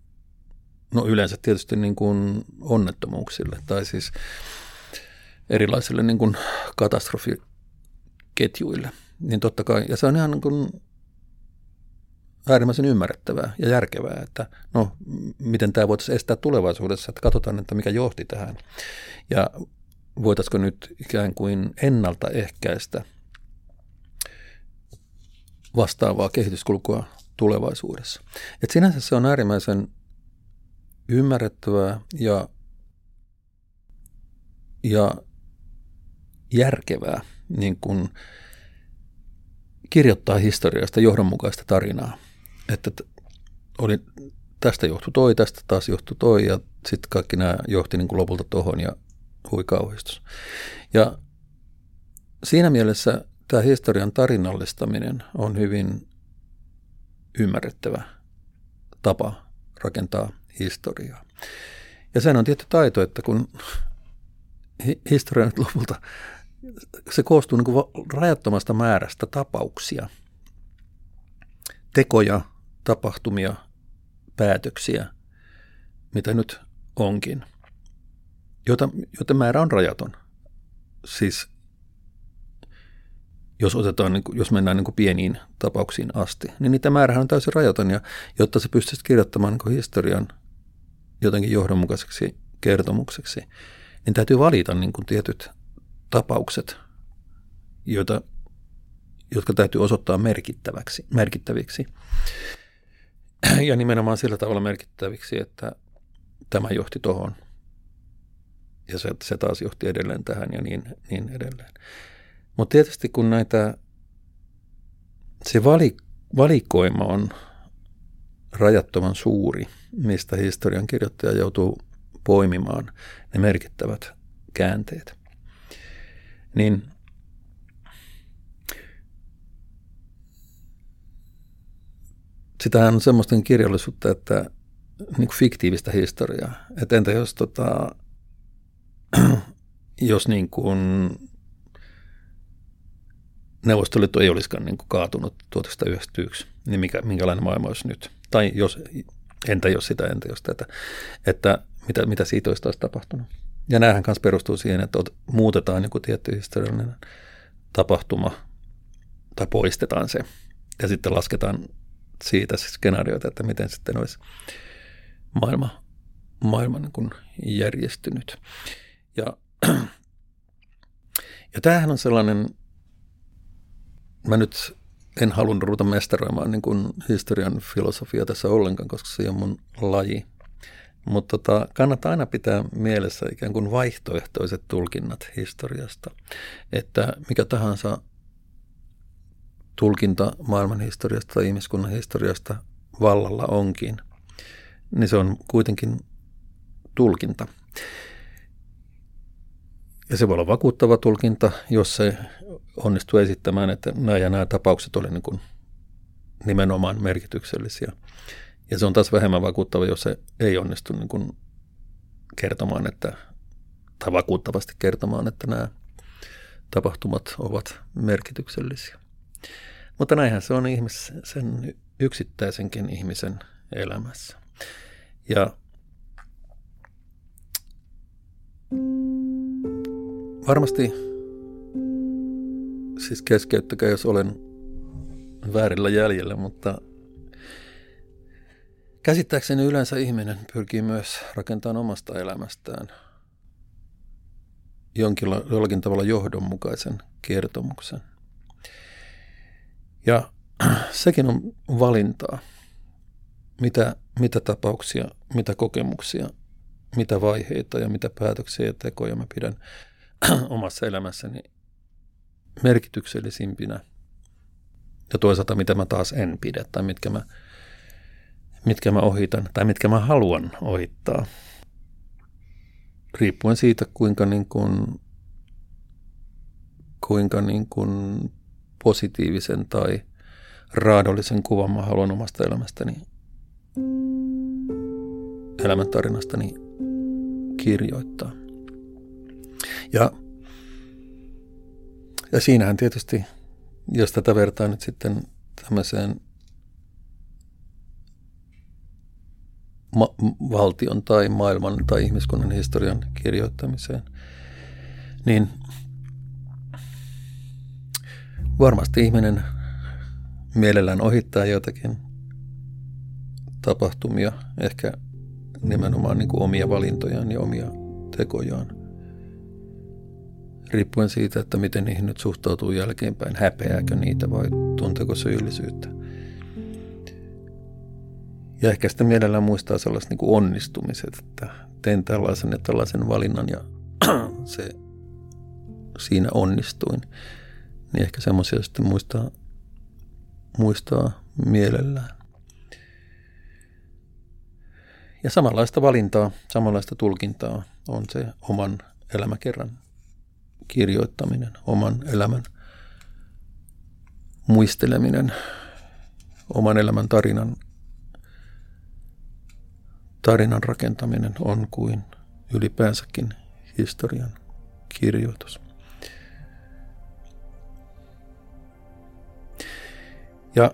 no yleensä tietysti niin kuin onnettomuuksille tai siis erilaisille niin kuin katastrofiketjuille. Niin totta kai, ja se on ihan niin kuin äärimmäisen ymmärrettävää ja järkevää, että no, miten tämä voitaisiin estää tulevaisuudessa, että katsotaan, että mikä johti tähän. Ja voitaisiko nyt ikään kuin ennaltaehkäistä vastaavaa kehityskulkua tulevaisuudessa. Et sinänsä se on äärimmäisen ymmärrettävää ja, ja järkevää niin kuin kirjoittaa historiasta johdonmukaista tarinaa – että oli, tästä johtui toi, tästä taas johtui toi ja sitten kaikki nämä johti niin kuin lopulta tuohon ja hui kauhistus. Ja siinä mielessä tämä historian tarinallistaminen on hyvin ymmärrettävä tapa rakentaa historiaa. Ja sen on tietty taito, että kun historia nyt lopulta, se koostuu niin kuin rajattomasta määrästä tapauksia, tekoja, tapahtumia, päätöksiä, mitä nyt onkin, jota, joten määrä on rajaton. Siis jos, otetaan, niin kuin, jos mennään niin kuin pieniin tapauksiin asti, niin niitä määrähän on täysin rajaton. Ja jotta se pystyisi kirjoittamaan niin historian jotenkin johdonmukaiseksi kertomukseksi, niin täytyy valita niin kuin tietyt tapaukset, joita, jotka täytyy osoittaa merkittäväksi, merkittäviksi. ja nimenomaan sillä tavalla merkittäviksi, että tämä johti tuohon ja se, se taas johti edelleen tähän ja niin, niin edelleen. Mutta tietysti kun näitä, se vali, valikoima on rajattoman suuri, mistä historian kirjoittaja joutuu poimimaan ne merkittävät käänteet. Niin sitähän on semmoista kirjallisuutta, että niin fiktiivistä historiaa. Että entä jos, tota, jos niin kuin Neuvostoliitto ei olisikaan niin kuin kaatunut 1991, niin mikä, minkälainen maailma olisi nyt? Tai jos, entä jos sitä, entä jos tätä, että mitä, mitä siitä olisi taas tapahtunut. Ja näähän kanssa perustuu siihen, että muutetaan joku tietty historiallinen tapahtuma tai poistetaan se ja sitten lasketaan siitä skenaarioita, että miten sitten olisi maailma, maailma niin kuin järjestynyt. Ja, ja tämähän on sellainen, mä nyt en halunnut ruveta mestaroimaan niin kuin historian filosofia tässä ollenkaan, koska se on mun laji. Mutta tota, kannattaa aina pitää mielessä ikään kuin vaihtoehtoiset tulkinnat historiasta. Että mikä tahansa tulkinta maailman historiasta tai ihmiskunnan historiasta vallalla onkin, niin se on kuitenkin tulkinta. Ja se voi olla vakuuttava tulkinta, jos se onnistuu esittämään, että nämä ja nämä tapaukset olivat niin nimenomaan merkityksellisiä. Ja se on taas vähemmän vakuuttava, jos se ei onnistu niin kuin kertomaan, että, tai vakuuttavasti kertomaan, että nämä tapahtumat ovat merkityksellisiä. Mutta näinhän se on ihmis, sen yksittäisenkin ihmisen elämässä. Ja varmasti siis keskeyttäkää, jos olen väärillä jäljellä, mutta käsittääkseni yleensä ihminen pyrkii myös rakentamaan omasta elämästään jonkin, jollakin tavalla johdonmukaisen kertomuksen. Ja sekin on valintaa, mitä, mitä tapauksia, mitä kokemuksia, mitä vaiheita ja mitä päätöksiä ja tekoja mä pidän omassa elämässäni merkityksellisimpinä. Ja toisaalta mitä mä taas en pidä tai mitkä mä, mitkä mä ohitan tai mitkä mä haluan ohittaa. Riippuen siitä, kuinka, niin kuin, kuinka niin kuin positiivisen tai raadollisen kuvan mä haluan omasta elämästäni, elämäntarinastani kirjoittaa. Ja, ja siinähän tietysti, jos tätä vertaa nyt sitten tämmöiseen ma- valtion tai maailman tai ihmiskunnan historian kirjoittamiseen, niin Varmasti ihminen mielellään ohittaa jotakin tapahtumia, ehkä nimenomaan niin kuin omia valintojaan ja omia tekojaan. Riippuen siitä, että miten niihin nyt suhtautuu jälkeenpäin, häpeääkö niitä vai tunteeko syyllisyyttä. Ja ehkä sitten mielellään muistaa sellaiset niin kuin onnistumiset, että tein tällaisen ja tällaisen valinnan ja se siinä onnistuin niin ehkä semmoisia sitten muistaa, muistaa mielellään. Ja samanlaista valintaa, samanlaista tulkintaa on se oman elämäkerran kirjoittaminen, oman elämän muisteleminen, oman elämän tarinan, tarinan rakentaminen on kuin ylipäänsäkin historian kirjoitus. Ja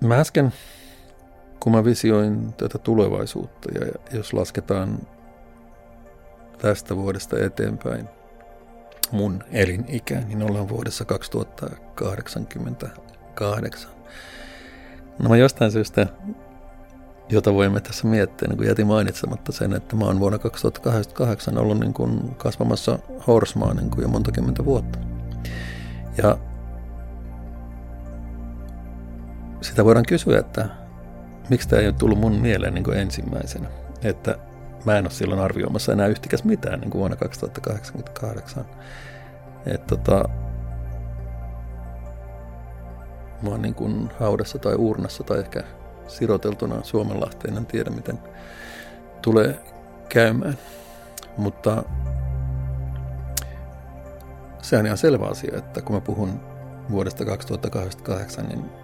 mä äsken, kun mä visioin tätä tulevaisuutta ja jos lasketaan tästä vuodesta eteenpäin mun elinikä, niin ollaan vuodessa 2088. No mä jostain syystä, jota voimme tässä miettiä, niin kun jätin mainitsematta sen, että mä oon vuonna 2088 ollut niin kuin kasvamassa Horsmaa niin kuin jo monta kymmentä vuotta. Ja sitä voidaan kysyä, että miksi tämä ei ole tullut mun mieleen niin kuin ensimmäisenä. Että mä en ole silloin arvioimassa enää yhtikäs mitään niin kuin vuonna 2088. Että tota, mä oon niin kuin haudassa tai urnassa tai ehkä siroteltuna Suomenlahteen. En tiedä, miten tulee käymään. Mutta se on ihan selvä asia, että kun mä puhun vuodesta 2008, niin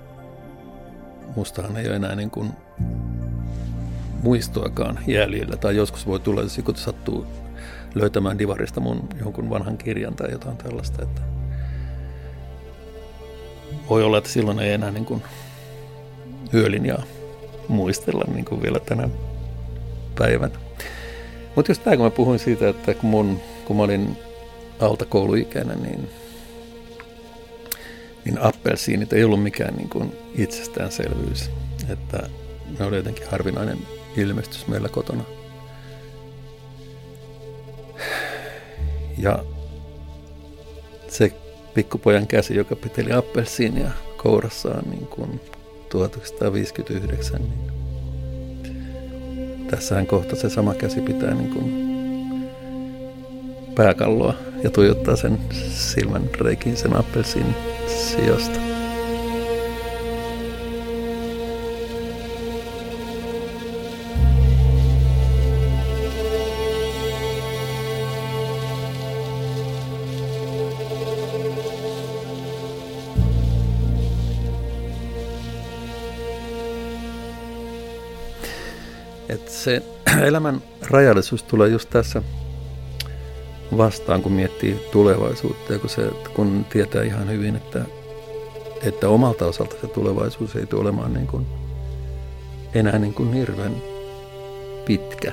mustahan ei ole enää niin kuin muistoakaan jäljellä. Tai joskus voi tulla, jos joku sattuu löytämään divarista mun jonkun vanhan kirjan tai jotain tällaista. Että voi olla, että silloin ei enää niin kuin yölinjaa muistella niin kuin vielä tänä päivänä. Mutta just tämä, kun mä puhuin siitä, että kun, mun, kun mä olin alta kouluikäinen, niin, niin appelsiinit ei ollut mikään niin kuin itsestäänselvyys. Että ne oli jotenkin harvinainen ilmestys meillä kotona. Ja se pikkupojan käsi, joka piteli appelsiinia kourassaan niin kuin 1959, niin tässähän kohta se sama käsi pitää niin kuin pääkalloa ja tuijottaa sen silmän reikiin sen appelsiin sijasta. Et se elämän rajallisuus tulee just tässä vastaan, kun miettii tulevaisuutta ja kun, se, kun tietää ihan hyvin, että, että omalta osalta se tulevaisuus ei tule olemaan niin kuin, enää niin kuin hirveän pitkä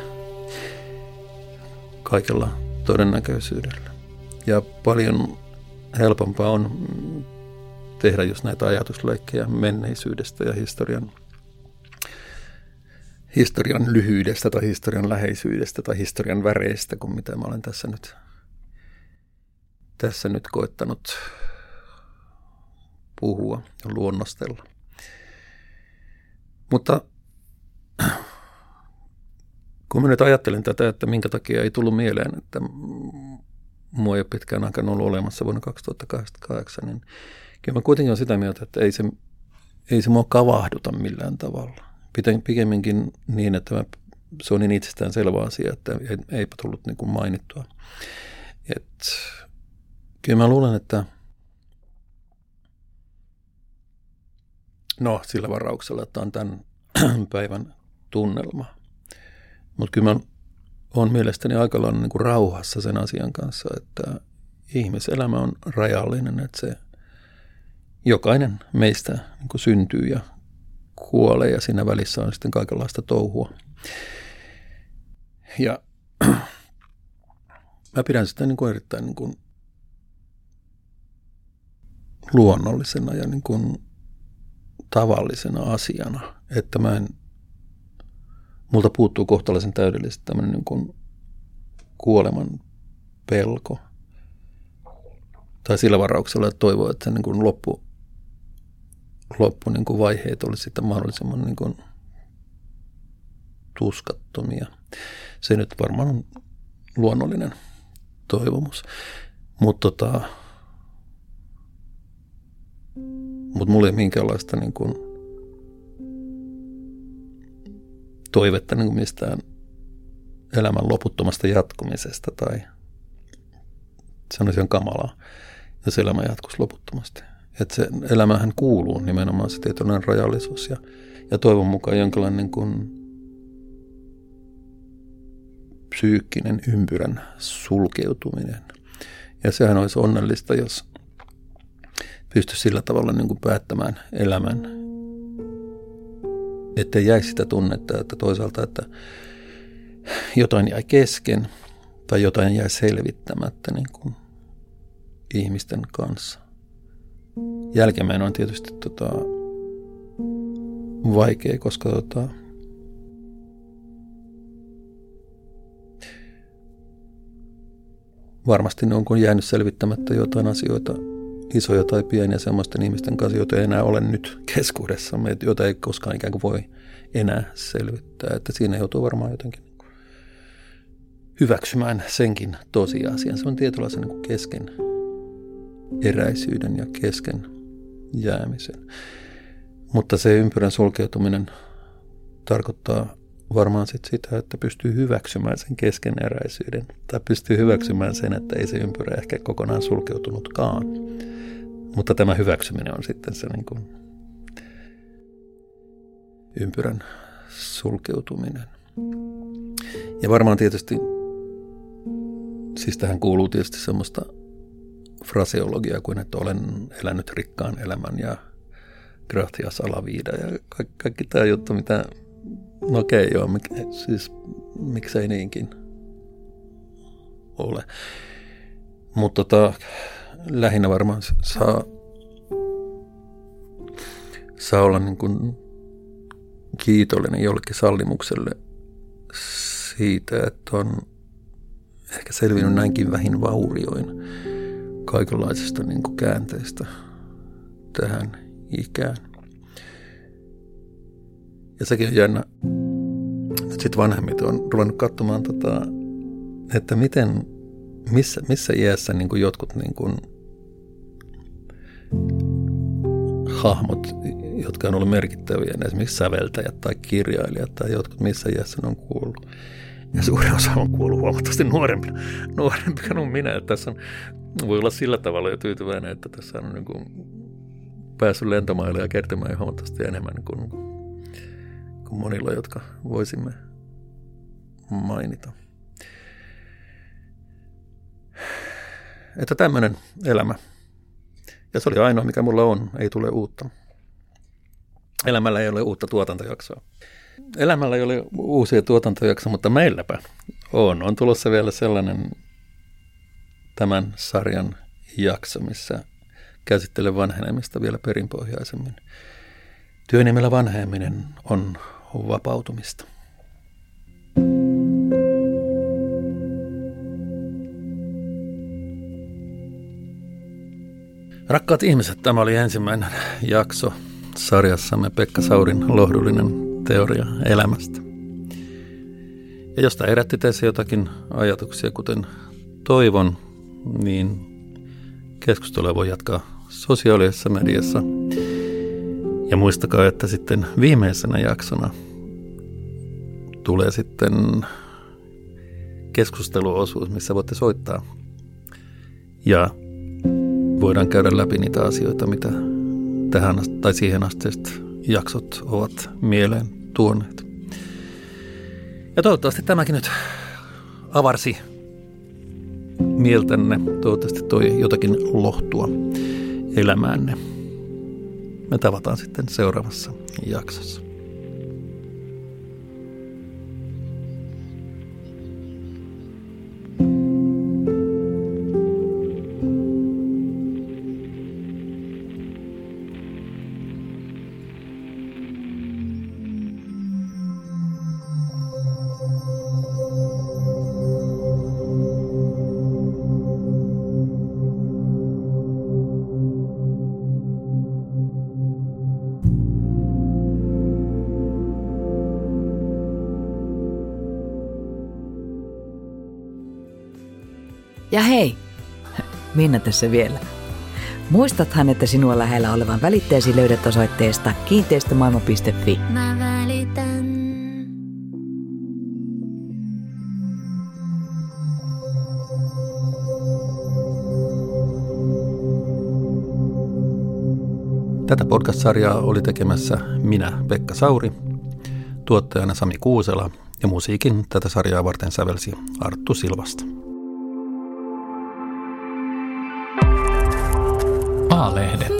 kaikella todennäköisyydellä. Ja paljon helpompaa on tehdä just näitä ajatusleikkejä menneisyydestä ja historian historian lyhyydestä tai historian läheisyydestä tai historian väreistä kuin mitä mä olen tässä nyt, tässä nyt koettanut puhua ja luonnostella. Mutta kun mä nyt ajattelen tätä, että minkä takia ei tullut mieleen, että mua ei ole pitkään aikaan ollut olemassa vuonna 2008, niin kyllä mä kuitenkin olen sitä mieltä, että ei se, ei se mua kavahduta millään tavalla pikemminkin niin, että mä, se on niin itsestään selvä asia, että eipä tullut niin kuin mainittua. Et, kyllä mä luulen, että no sillä varauksella, että on tämän päivän tunnelma. Mutta kyllä mä olen mielestäni aika lailla niin rauhassa sen asian kanssa, että ihmiselämä on rajallinen, että se jokainen meistä niin kuin syntyy ja kuolee ja siinä välissä on sitten kaikenlaista touhua. Ja mä pidän sitä niin kuin erittäin niin kuin luonnollisena ja niin kuin tavallisena asiana, että mä en, multa puuttuu kohtalaisen täydellisesti tämmöinen niin kuin kuoleman pelko. Tai sillä varauksella, että toivoo, että se niin kuin loppu, loppu niin kuin vaiheet olisi sitten mahdollisimman niin kuin tuskattomia. Se nyt varmaan on luonnollinen toivomus. Mutta tota, mut mulla ei minkäänlaista niin kuin toivetta niin kuin mistään elämän loputtomasta jatkumisesta tai se on ihan kamalaa, jos elämä jatkuisi loputtomasti. Että se elämähän kuuluu nimenomaan se tietynlainen rajallisuus ja, ja toivon mukaan jonkinlainen niin kuin psyykkinen ympyrän sulkeutuminen. Ja sehän olisi onnellista, jos pystyisi sillä tavalla niin kuin päättämään elämän, että jäisi sitä tunnetta, että toisaalta, että jotain jäi kesken tai jotain jäi selvittämättä niin kuin ihmisten kanssa. Jälkeenpäin on tietysti tota, vaikea, koska tota, varmasti ne on jäänyt selvittämättä jotain asioita, isoja tai pieniä semmoisten ihmisten kanssa, joita ei enää ole nyt keskuudessamme, joita ei koskaan ikään kuin voi enää selvittää. Että siinä joutuu varmaan jotenkin hyväksymään senkin tosiasian. Se on tietynlaisen niin kesken eräisyyden ja kesken jäämisen. Mutta se ympyrän sulkeutuminen tarkoittaa varmaan sit sitä, että pystyy hyväksymään sen keskeneräisyyden tai pystyy hyväksymään sen, että ei se ympyrä ehkä kokonaan sulkeutunutkaan. Mutta tämä hyväksyminen on sitten se niin kuin ympyrän sulkeutuminen. Ja varmaan tietysti, siis tähän kuuluu tietysti semmoista fraseologiaa kuin, että olen elänyt rikkaan elämän ja gratias alaviida ja kaikki, kaikki tämä juttu, mitä, no okei okay, joo, mik, siis miksei niinkin ole. Mutta tota, lähinnä varmaan saa, saa olla niin kuin kiitollinen jollekin sallimukselle siitä, että on ehkä selvinnyt näinkin vähin vaurioin kaikenlaisista niin kuin käänteistä tähän ikään. Ja sekin on jännä. Sitten vanhemmit on ruvennut katsomaan, tota, että miten, missä, missä iässä niin kuin jotkut niin kuin hahmot, jotka on ollut merkittäviä, esimerkiksi säveltäjät tai kirjailijat tai jotkut, missä iässä ne on kuullut. Ja suurin osa on kuullut huomattavasti nuorempi, nuorempi kuin minä. Että tässä on, voi olla sillä tavalla jo tyytyväinen, että tässä on niin kuin päässyt lentomaille ja kertomään huomattavasti enemmän kuin, kuin monilla, jotka voisimme mainita. Että tämmöinen elämä. Ja se oli ainoa, mikä mulla on. Ei tule uutta. Elämällä ei ole uutta tuotantojaksoa. Elämällä ei ole uusia tuotantojaksoja, mutta meilläpä on. On tulossa vielä sellainen tämän sarjan jakso, missä käsittelen vanhenemista vielä perinpohjaisemmin. Työnimellä vanheneminen on vapautumista. Rakkaat ihmiset, tämä oli ensimmäinen jakso sarjassamme Pekka Saurin lohdullinen teoria elämästä. Ja jos tämä herätti teissä jotakin ajatuksia, kuten toivon, niin keskustelua voi jatkaa sosiaalisessa mediassa. Ja muistakaa, että sitten viimeisenä jaksona tulee sitten keskusteluosuus, missä voitte soittaa. Ja voidaan käydä läpi niitä asioita, mitä tähän tai siihen asteiset jaksot ovat mieleen tuoneet. Ja toivottavasti tämäkin nyt avarsi mieltänne, toivottavasti toi jotakin lohtua elämäänne. Me tavataan sitten seuraavassa jaksossa. Minna tässä vielä. Muistathan, että sinua lähellä olevan välitteesi löydät osoitteesta kiinteistömaailma.fi. Mä välitän. Tätä podcast-sarjaa oli tekemässä minä, Pekka Sauri, tuottajana Sami Kuusela ja musiikin tätä sarjaa varten sävelsi Arttu Silvasta. Vapaa-lehdet.